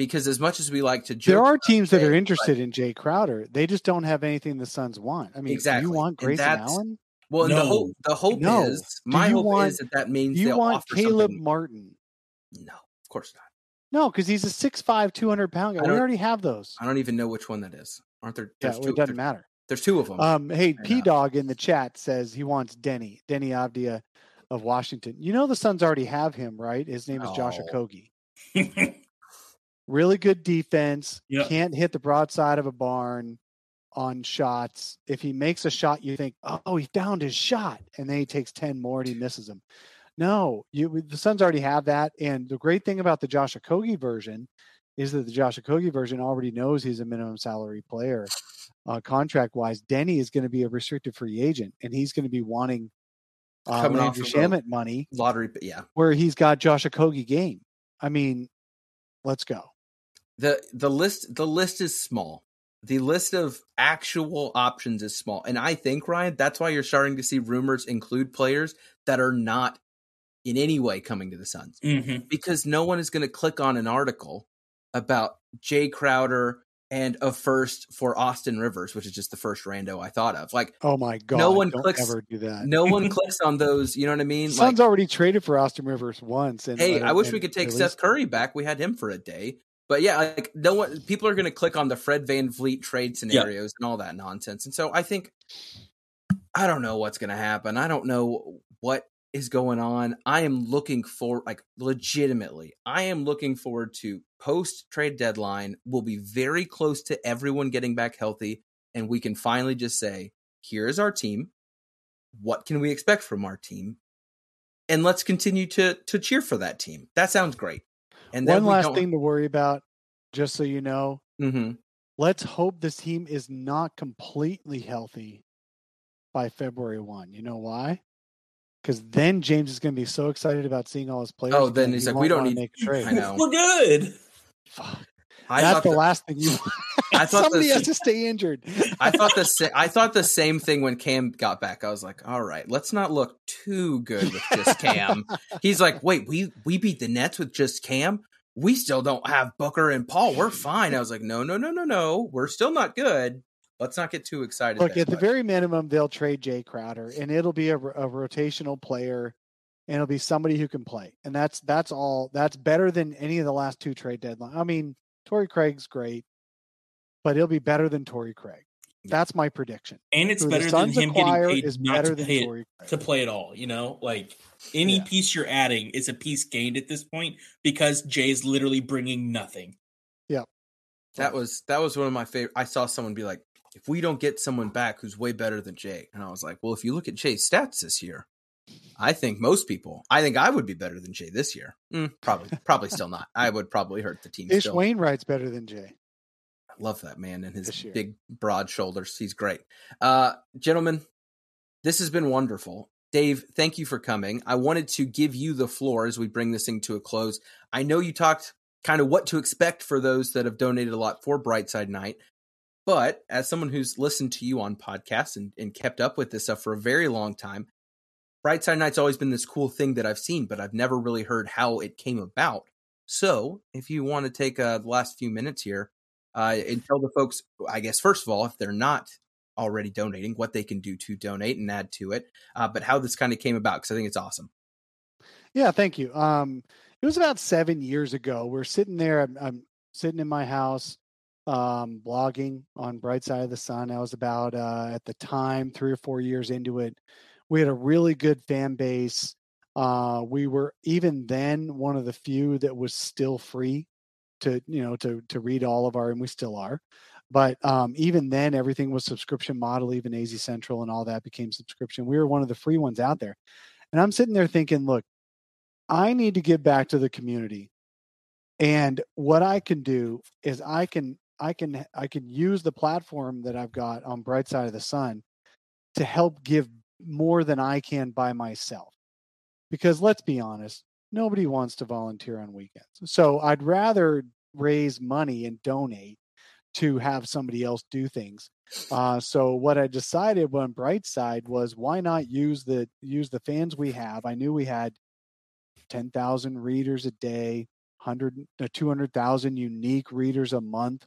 B: Because as much as we like to joke
C: there are
B: about
C: teams that
B: Jae,
C: are
B: but-
C: interested in Jae Crowder. They just don't have anything the Suns want. I mean,
B: Exactly.
C: do you want
B: And
C: Grayson Allen?
B: Well, and the hope the hope
C: No.
B: is my hope
C: want-
B: is that that means
C: you want
B: offer
C: Caleb
B: something-
C: Martin?
B: No, of course not.
C: No, because he's a 6'5", 200 pound guy. We already have those.
B: I don't even know which one that is. Aren't there?
C: Yeah,
B: There's
C: well,
B: two.
C: it doesn't matter.
B: there's two of them.
C: Um, hey,
B: I
C: P
B: know.
C: Dog in the chat says he wants Deni, Deni Avdija of Washington. You know the Suns already have him, right? His name is Josh
B: No.
C: Okogie. Really good defense.
D: Yep.
C: Can't hit the broadside of a barn on shots. If he makes a shot, you think, oh, he found his shot, and then he takes ten more and he misses them. No, you the Suns already have that. And the great thing about the Josh Okogie version is that the Josh Okogie version already knows he's a minimum salary player, uh, contract wise. Deni is going to be a restricted free agent, and he's going to be wanting uh,
B: Coming off
C: Landry
B: of a-
C: money
B: Lottery, yeah.
C: where he's got Josh Okogie game. I mean, let's go.
B: The the list the list is small the list of actual options is small and i think ryan that's why you're starting to see rumors include players that are not in any way coming to the suns
D: Mhm.
B: because no one is going to click on an article about jae crowder and a first for austin rivers which is just the first rando i thought of like
C: Oh my god!
B: no one
C: don't
B: clicks-
C: ever do that.
B: no one clicks on those you know what i mean
C: Suns
B: like
C: already traded for Austin Rivers once, and
B: hey, I wish we could take
C: released
B: Seth. Curry back. We had him for a day. But yeah, like no one people are gonna click on the Fred VanVleet trade scenarios and all that nonsense. And so I think I don't know what's gonna happen. I don't know what is going on. I am looking for like legitimately, I am looking forward to post trade deadline. We'll be very close to everyone getting back healthy, and we can finally just say, here is our team. What can we expect from our team? And let's continue to to cheer for that team. That sounds great. And then
C: One last
B: don't-
C: thing to worry about, just so you know.
B: Mhm.
C: Let's hope this team is not completely healthy by February one. You know why? Because then James is going to be so excited about seeing all his players.
B: Oh, then he's
C: he
B: like, we don't
C: wanna
B: need-
C: make a trade.
B: I know.
D: We're good.
C: Fuck.
B: I
C: That's the
B: the-
C: last thing you.
B: I thought
C: Somebody
B: the-
C: has to stay injured.
B: I thought the I thought the same thing when Cam got back. I was like, all right, let's not look too good with just Cam. He's like, wait, we we beat the Nets with just Cam. We still don't have Booker and Paul. We're fine. I was like, no, no, no, no, no. We're still not good. Let's not get too excited.
C: Look, at the very minimum, they'll trade Jae Crowder, and it'll be a, a rotational player, and it'll be somebody who can play, and that's that's all. That's better than any of the last two trade deadline. I mean, Torrey Craig's great, but he'll be better than Torrey Craig. That's my prediction.
D: And it's
C: Who
D: better than him getting paid
C: is
D: not
C: better
D: to
C: than
D: play,
C: Torrey
D: to play at all. You know, like any
C: Yeah.
D: piece you're adding is a piece gained at this point because Jae's literally bringing nothing.
B: Yeah, that was that was one of my favorite. I saw someone be like, if we don't get someone back who's way better than Jae, and I was like, well, if you look at Jae's stats this year, I think most people, I think I would be better than Jae this year. Mm, probably, probably still not. I would probably hurt the team.
C: Ish
B: still.
C: Wainright's better than Jae.
B: I love that man and his big broad shoulders. He's great. Uh gentlemen, This has been wonderful. Dave, thank you for coming. I wanted to give you the floor as we bring this thing to a close. I know you talked kind of what to expect for those that have donated a lot for Brightside Night. But as someone who's listened to you on podcasts and, and kept up with this stuff for a very long time, Brightside Night's always been this cool thing that I've seen, but I've never really heard how it came about. So if you want to take uh, the last few minutes here uh, and tell the folks, I guess, first of all, if they're not already donating, what they can do to donate and add to it, uh, but how this kind of came about, because I think it's awesome.
C: Yeah, thank you. Um, it was about seven years ago. We're sitting there. I'm, I'm sitting in my house, um, blogging on Bright Side of the Sun. I was about uh, at the time three or four years into it. We had a really good fan base. Uh, we were even then one of the few that was still free to you know to to read all of our, and we still are. But um, even then, everything was subscription model. Even AZ Central and all that became subscription. We were one of the free ones out there. And I'm sitting there thinking, look, I need to give back to the community. And what I can do is I can I can I can use the platform that I've got on Bright Side of the Sun to help give more than I can by myself. Because let's be honest, nobody wants to volunteer on weekends. So I'd rather raise money and donate to have somebody else do things. Uh, so what I decided on Brightside was why not use the use the fans we have. I knew we had 10,000 readers a day, 100 uh, 200,000 unique readers a month.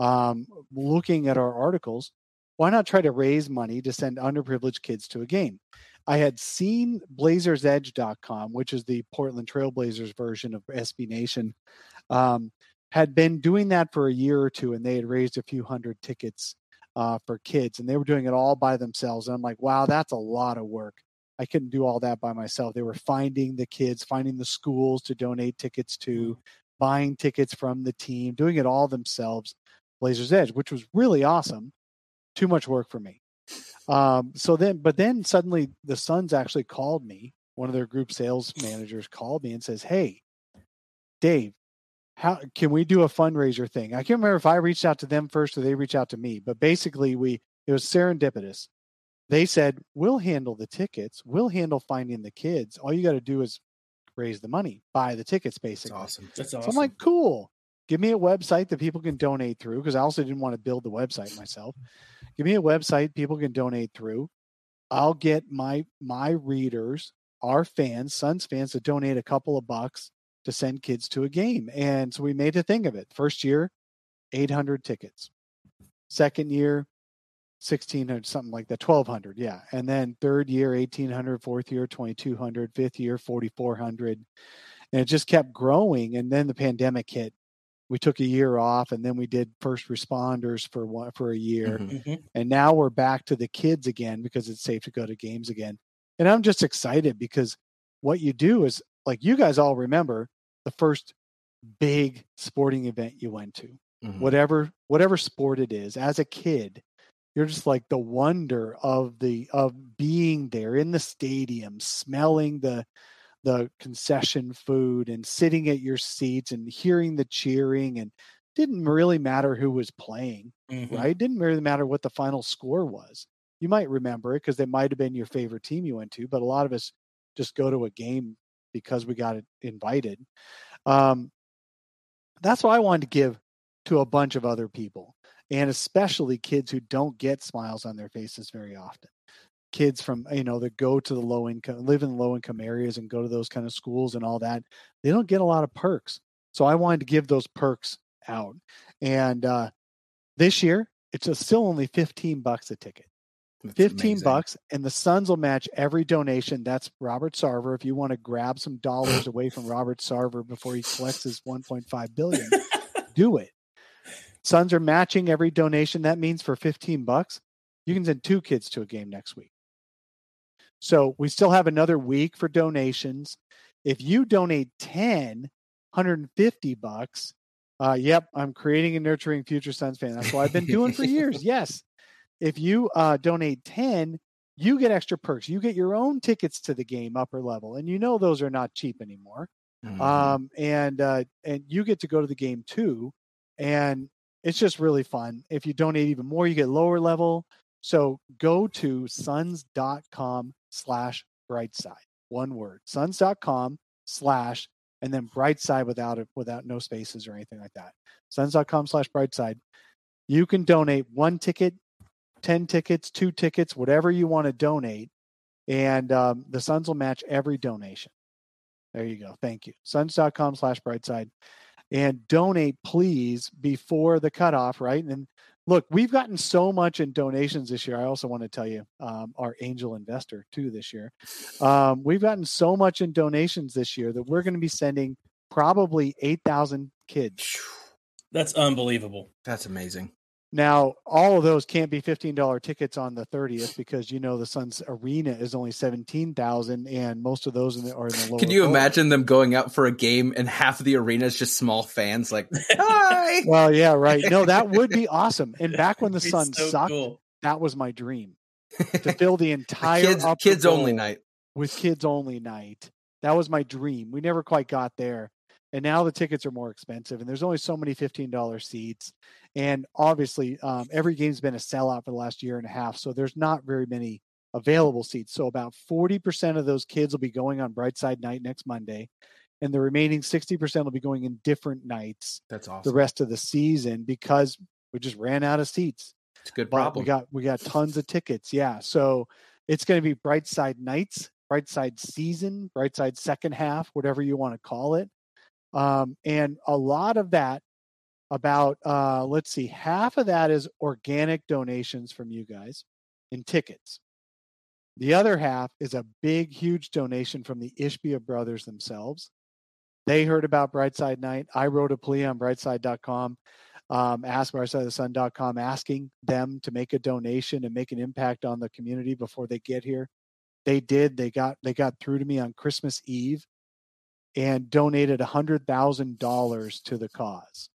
C: Um, looking at our articles, why not try to raise money to send underprivileged kids to a game? I had seen blazersedge.com, which is the Portland Trailblazers version of SB Nation, um, had been doing that for a year or two, and they had raised a few hundred tickets uh, for kids, and they were doing it all by themselves. And I'm like, wow, that's a lot of work. I couldn't do all that by myself. They were finding the kids, finding the schools to donate tickets to, mm. buying tickets from the team, doing it all themselves. Blazers Edge, which was really awesome. Too much work for me. Um, so then, but then suddenly the Suns actually called me. One of their group sales managers called me and says, "Hey, Dave, how can we do a fundraiser thing?" I can't remember if I reached out to them first or they reached out to me, but basically we it was serendipitous they said we'll handle the tickets we'll handle finding the kids all you got to do is raise the money buy the tickets basically
B: That's awesome
D: That's
C: so
D: awesome.
C: i'm like cool give me a website that people can donate through because i also didn't want to build the website myself. Give me a website people can donate through. I'll get my my readers our fans suns fans to donate a couple of bucks to send kids to a game. And so we made a thing of it. First year 800 tickets. Second year 1600 something like that 1200 yeah. And then third year 1800 fourth year 2200 fifth year 4400 and it just kept growing. And then the pandemic hit we took a year off and then we did first responders for one for a year
B: Mhm.
D: Mhm.
C: and now we're back to the kids again because it's safe to go to games again and i'm just excited because what you do is like you guys all remember the first big sporting event you went to
B: Mhm.
C: whatever whatever sport it is as a kid you're just like the wonder of the of being there in the stadium smelling the the concession food and sitting at your seats and hearing the cheering and didn't really matter who was playing
D: Mhm.
C: right? Didn't really matter what the final score was. You might remember it because it might have been your favorite team you went to but a lot of us just go to a game because we got invited. Um, that's what i wanted to give to a bunch of other people and especially kids who don't get smiles on their faces very often kids from you know that go to the low income live in low income areas and go to those kind of schools and all that they don't get a lot of perks so i wanted to give those perks out and uh this year it's a, still only 15 bucks a ticket
B: That's
C: 15
B: amazing.
C: bucks and the Suns will match every donation. That's Robert Sarver. If you want to grab some dollars away from Robert Sarver before he collects his 1.5 billion, do it. Suns are matching every donation. That means for 15 bucks, you can send two kids to a game next week. So we still have another week for donations. If you donate 10, 150 bucks, uh, yep, I'm creating and nurturing future Suns fan. That's what I've been doing for years. Yes. If you uh, donate 10, you get extra perks. You get your own tickets to the game upper level. And you know those are not cheap anymore.
B: Mhm.
C: Um, and uh, and you get to go to the game too. And it's just really fun. If you donate even more, you get lower level So go to suns.com slash brightside. One word. Suns.com slash and then brightside without it without no spaces or anything like that. Suns.com slash brightside. You can donate one ticket, 10 tickets, two tickets, whatever you want to donate. And um, the Suns will match every donation. There you go. Thank you. Suns.com slash brightside. And donate, please, before the cutoff, right? And look, we've gotten so much in donations this year. I also want to tell you, um, our angel investor too this year. Um, we've gotten so much in donations this year that we're going to be sending probably 8,000 kids.
D: That's unbelievable.
B: That's amazing.
C: Now, all of those can't be $15 tickets on the 30th because you know the Suns arena is only 17,000 and most of those in the, are in the lower.
B: Can you
C: bowl.
B: imagine them going out for a game and half of the arena is just small fans like, hi.
C: Well, yeah, right. No, that would be awesome. And back when the Suns
D: so
C: sucked,
D: cool.
C: that was my dream to fill the entire
B: kids kids only night.
C: with kids only night. That was my dream. We never quite got there. And now the tickets are more expensive, and there's only so many $15 seats. And obviously, um, every game's been a sellout for the last year and a half. So there's not very many available seats. So about 40% of those kids will be going on Brightside night next Monday. And the remaining 60% will be going in different nights
B: That's awesome.
C: the rest of the season because we just ran out of seats.
B: It's a good
C: But
B: problem.
C: we got we got tons of tickets. Yeah. So it's going to be Brightside Nights, Brightside Season, Brightside Second Half, whatever you want to call it. Um, and a lot of that, about uh, let's see, half of that is organic donations from you guys in tickets. The other half is a big, huge donation from the Ishbia brothers themselves. They heard about Brightside Night. I wrote a plea on brightside.com um, brightside.the.sun.com asking them to make a donation and make an impact on the community before they get here. They did. They got they got through to me on Christmas Eve and donated a hundred thousand dollars to the cause.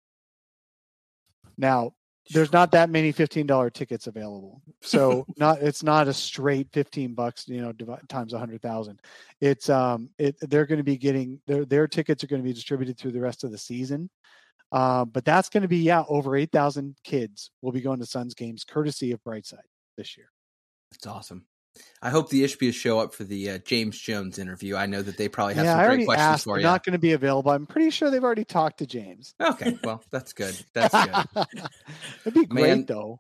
C: Now, there's not that many fifteen dollar tickets available, so not it's not a straight fifteen bucks, you know, times a hundred thousand. It's um, it they're going to be getting their their tickets are going to be distributed through the rest of the season. Uh, but that's going to be yeah, over eight thousand kids will be going to Suns games courtesy of Brightside this year.
B: That's awesome. I hope the Ishbias show up for the uh, James Jones interview. I know that they probably have
C: yeah,
B: some
C: I
B: great questions
C: asked.
B: for you.
C: not going to be available. I'm pretty sure they've already talked to James.
B: Okay, well, that's good. That's good.
C: It'd be great
B: Man,
C: though.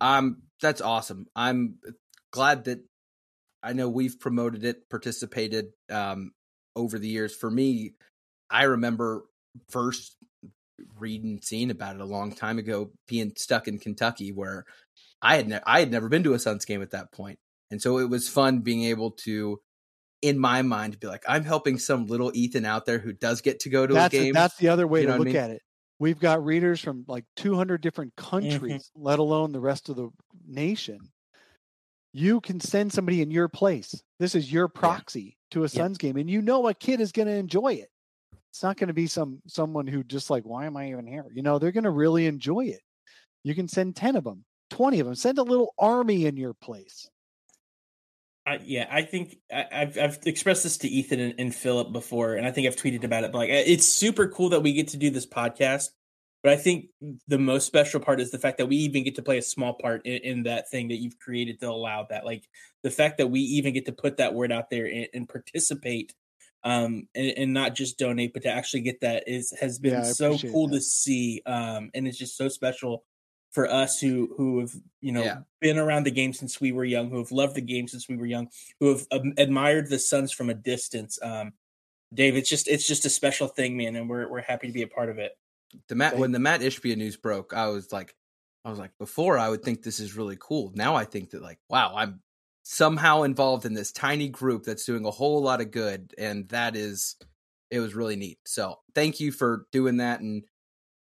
B: Um, that's awesome. I'm glad that I know we've promoted it, participated um over the years. For me, I remember first reading, seeing about it a long time ago, being stuck in Kentucky, where I had ne- I had never been to a Suns game at that point, and so it was fun being able to, in my mind, be like, I'm helping some little Ethan out there who does get to go to
C: That's
B: a game.
C: that's the other way
B: You know
C: to
B: what I
C: look
B: mean?
C: at it. We've got readers from like 200 different mm-hmm. countries, let alone the rest of the nation. You can send somebody in your place. This is your proxy to a
B: Yeah.
C: Game, and you know a kid is going to enjoy it. It's not going to be some someone who just like, why am I even here? You know, they're going to really enjoy it. You can send 10 of them, 20 of them. Send a little army in your place.
D: I, yeah, I think I, I've I've expressed this to Ethan and, and Philip before, and I think I've tweeted about it. But like, it's super cool that we get to do this podcast. But I think the most special part is the fact that we even get to play a small part in, in that thing that you've created to allow that. Like the fact that we even get to put that word out there and, and participate, um, and, and not just donate, but to actually get that is has been
C: Yeah,
D: so cool
C: that.
D: to see. Um, and it's just so special for us who who have you know
B: Yeah.
D: been around the game since we were young, who have loved the game since we were young, who have um, admired the Suns from a distance. Um, Dave, it's just it's just a special thing, man, and we're we're happy to be a part of it.
B: the Matt when the Matt Ishbia news broke, I was like, I was like, before I would think this is really cool. Now I think that like, wow, I'm somehow involved in this tiny group that's doing a whole lot of good, and that is, it was really neat. So thank you for doing that and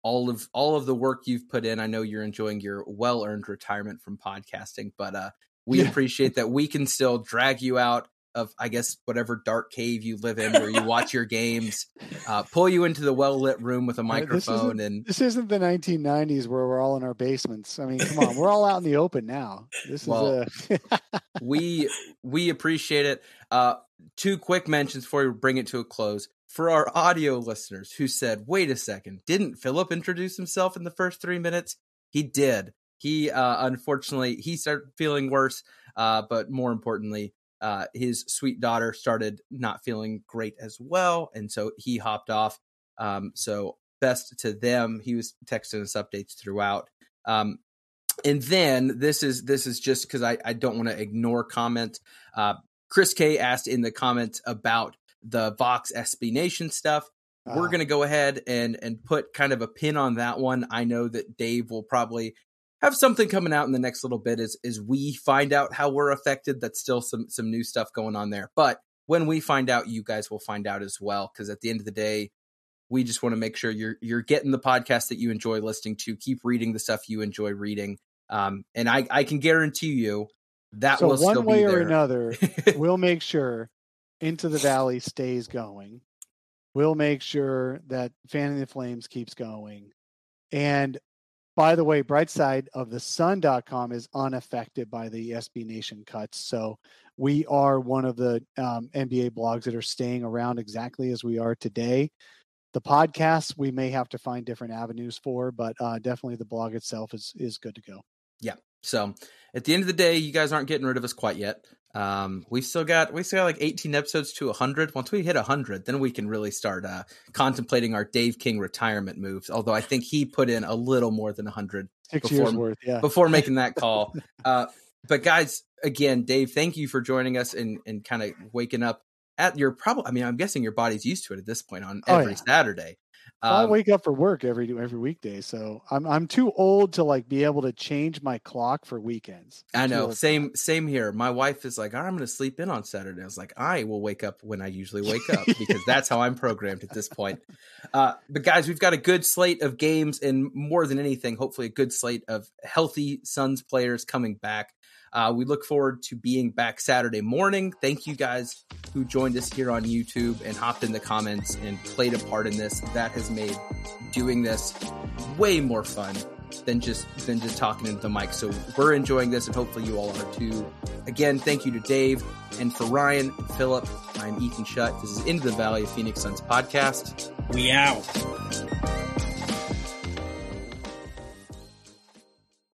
B: all of all of the work you've put in. I know you're enjoying your well earned retirement from podcasting, but uh, we
C: Yeah.
B: appreciate that we can still drag you out of I guess whatever dark cave you live in where you watch your games, uh, pull you into the well lit room with a
C: Uh, this
B: microphone and
C: This isn't the 1990s where we're all in our basements. I mean, come on, we're all out in the open now. This
B: Well,
C: is a
B: we we appreciate it. Uh, two quick mentions before we bring it to a close. For our audio listeners who said, "Wait a second, didn't Philip introduce himself in the first three minutes?" He did, he uh, unfortunately he started feeling worse. Uh, but more importantly, uh, his sweet daughter started not feeling great as well, and so he hopped off. Um, so best to them. He was texting us updates throughout. Um, and then this is this is just because I, I don't want to ignore comment. Uh, Chris K asked in the comments about the Vox SB Nation stuff. Uh-huh. We're ah. going to go ahead and and put kind of a pin on that one. I know that Dave will probably have something coming out in the next little bit as as we find out how we're affected. That's still some some new stuff going on there. But when we find out, you guys will find out as well. Because at the end of the day, we just want to make sure you're you're getting the podcast that you enjoy listening to. Keep reading the stuff you enjoy reading. Um, and I I can guarantee you that
C: so
B: will
C: one way or another, we'll make sure Into the Valley stays going. We'll make sure that Fanning the Flames keeps going. And by the way, Brightside of the Sun.com is unaffected by the SB Nation cuts. So we are one of the um, NBA blogs that are staying around exactly as we are today. The podcast we may have to find different avenues for, but uh, definitely the blog itself is is good to go.
B: Yeah. So at the end of the day, you guys aren't getting rid of us quite yet. Um, we still got we still got like 18 episodes to 100. Once we hit 100, then we can really start uh, contemplating our Dave King retirement moves. Although I think he put in a little more than 100
C: Six before, years worth, yeah.
B: before making that call. uh, but guys, again, Dave, thank you for joining us and and kind of waking up at your probably. I mean, I'm guessing your body's used to it at this point on every oh, yeah. Saturday.
C: Um, I wake up for work every every weekday, so I'm I'm too old to like be able to change my clock for weekends.
B: I'm know, same same here. My wife is like, I'm going to sleep in on Saturday. I was like, I will wake up when I usually wake up because that's how I'm programmed at this point. Uh, but guys, we've got a good slate of games, and more than anything, hopefully a good slate of healthy Suns players coming back. Uh, we look forward to being back Saturday morning. Thank you guys who joined us here on YouTube and hopped in the comments and played a part in this. That has made doing this way more fun than just than just talking into the mic. So we're enjoying this, and hopefully you all are too. Again, thank you to Dave and for Ryan Philip. I'm Ethan Shutt. This is Into the Valley of Phoenix Suns podcast.
D: We out.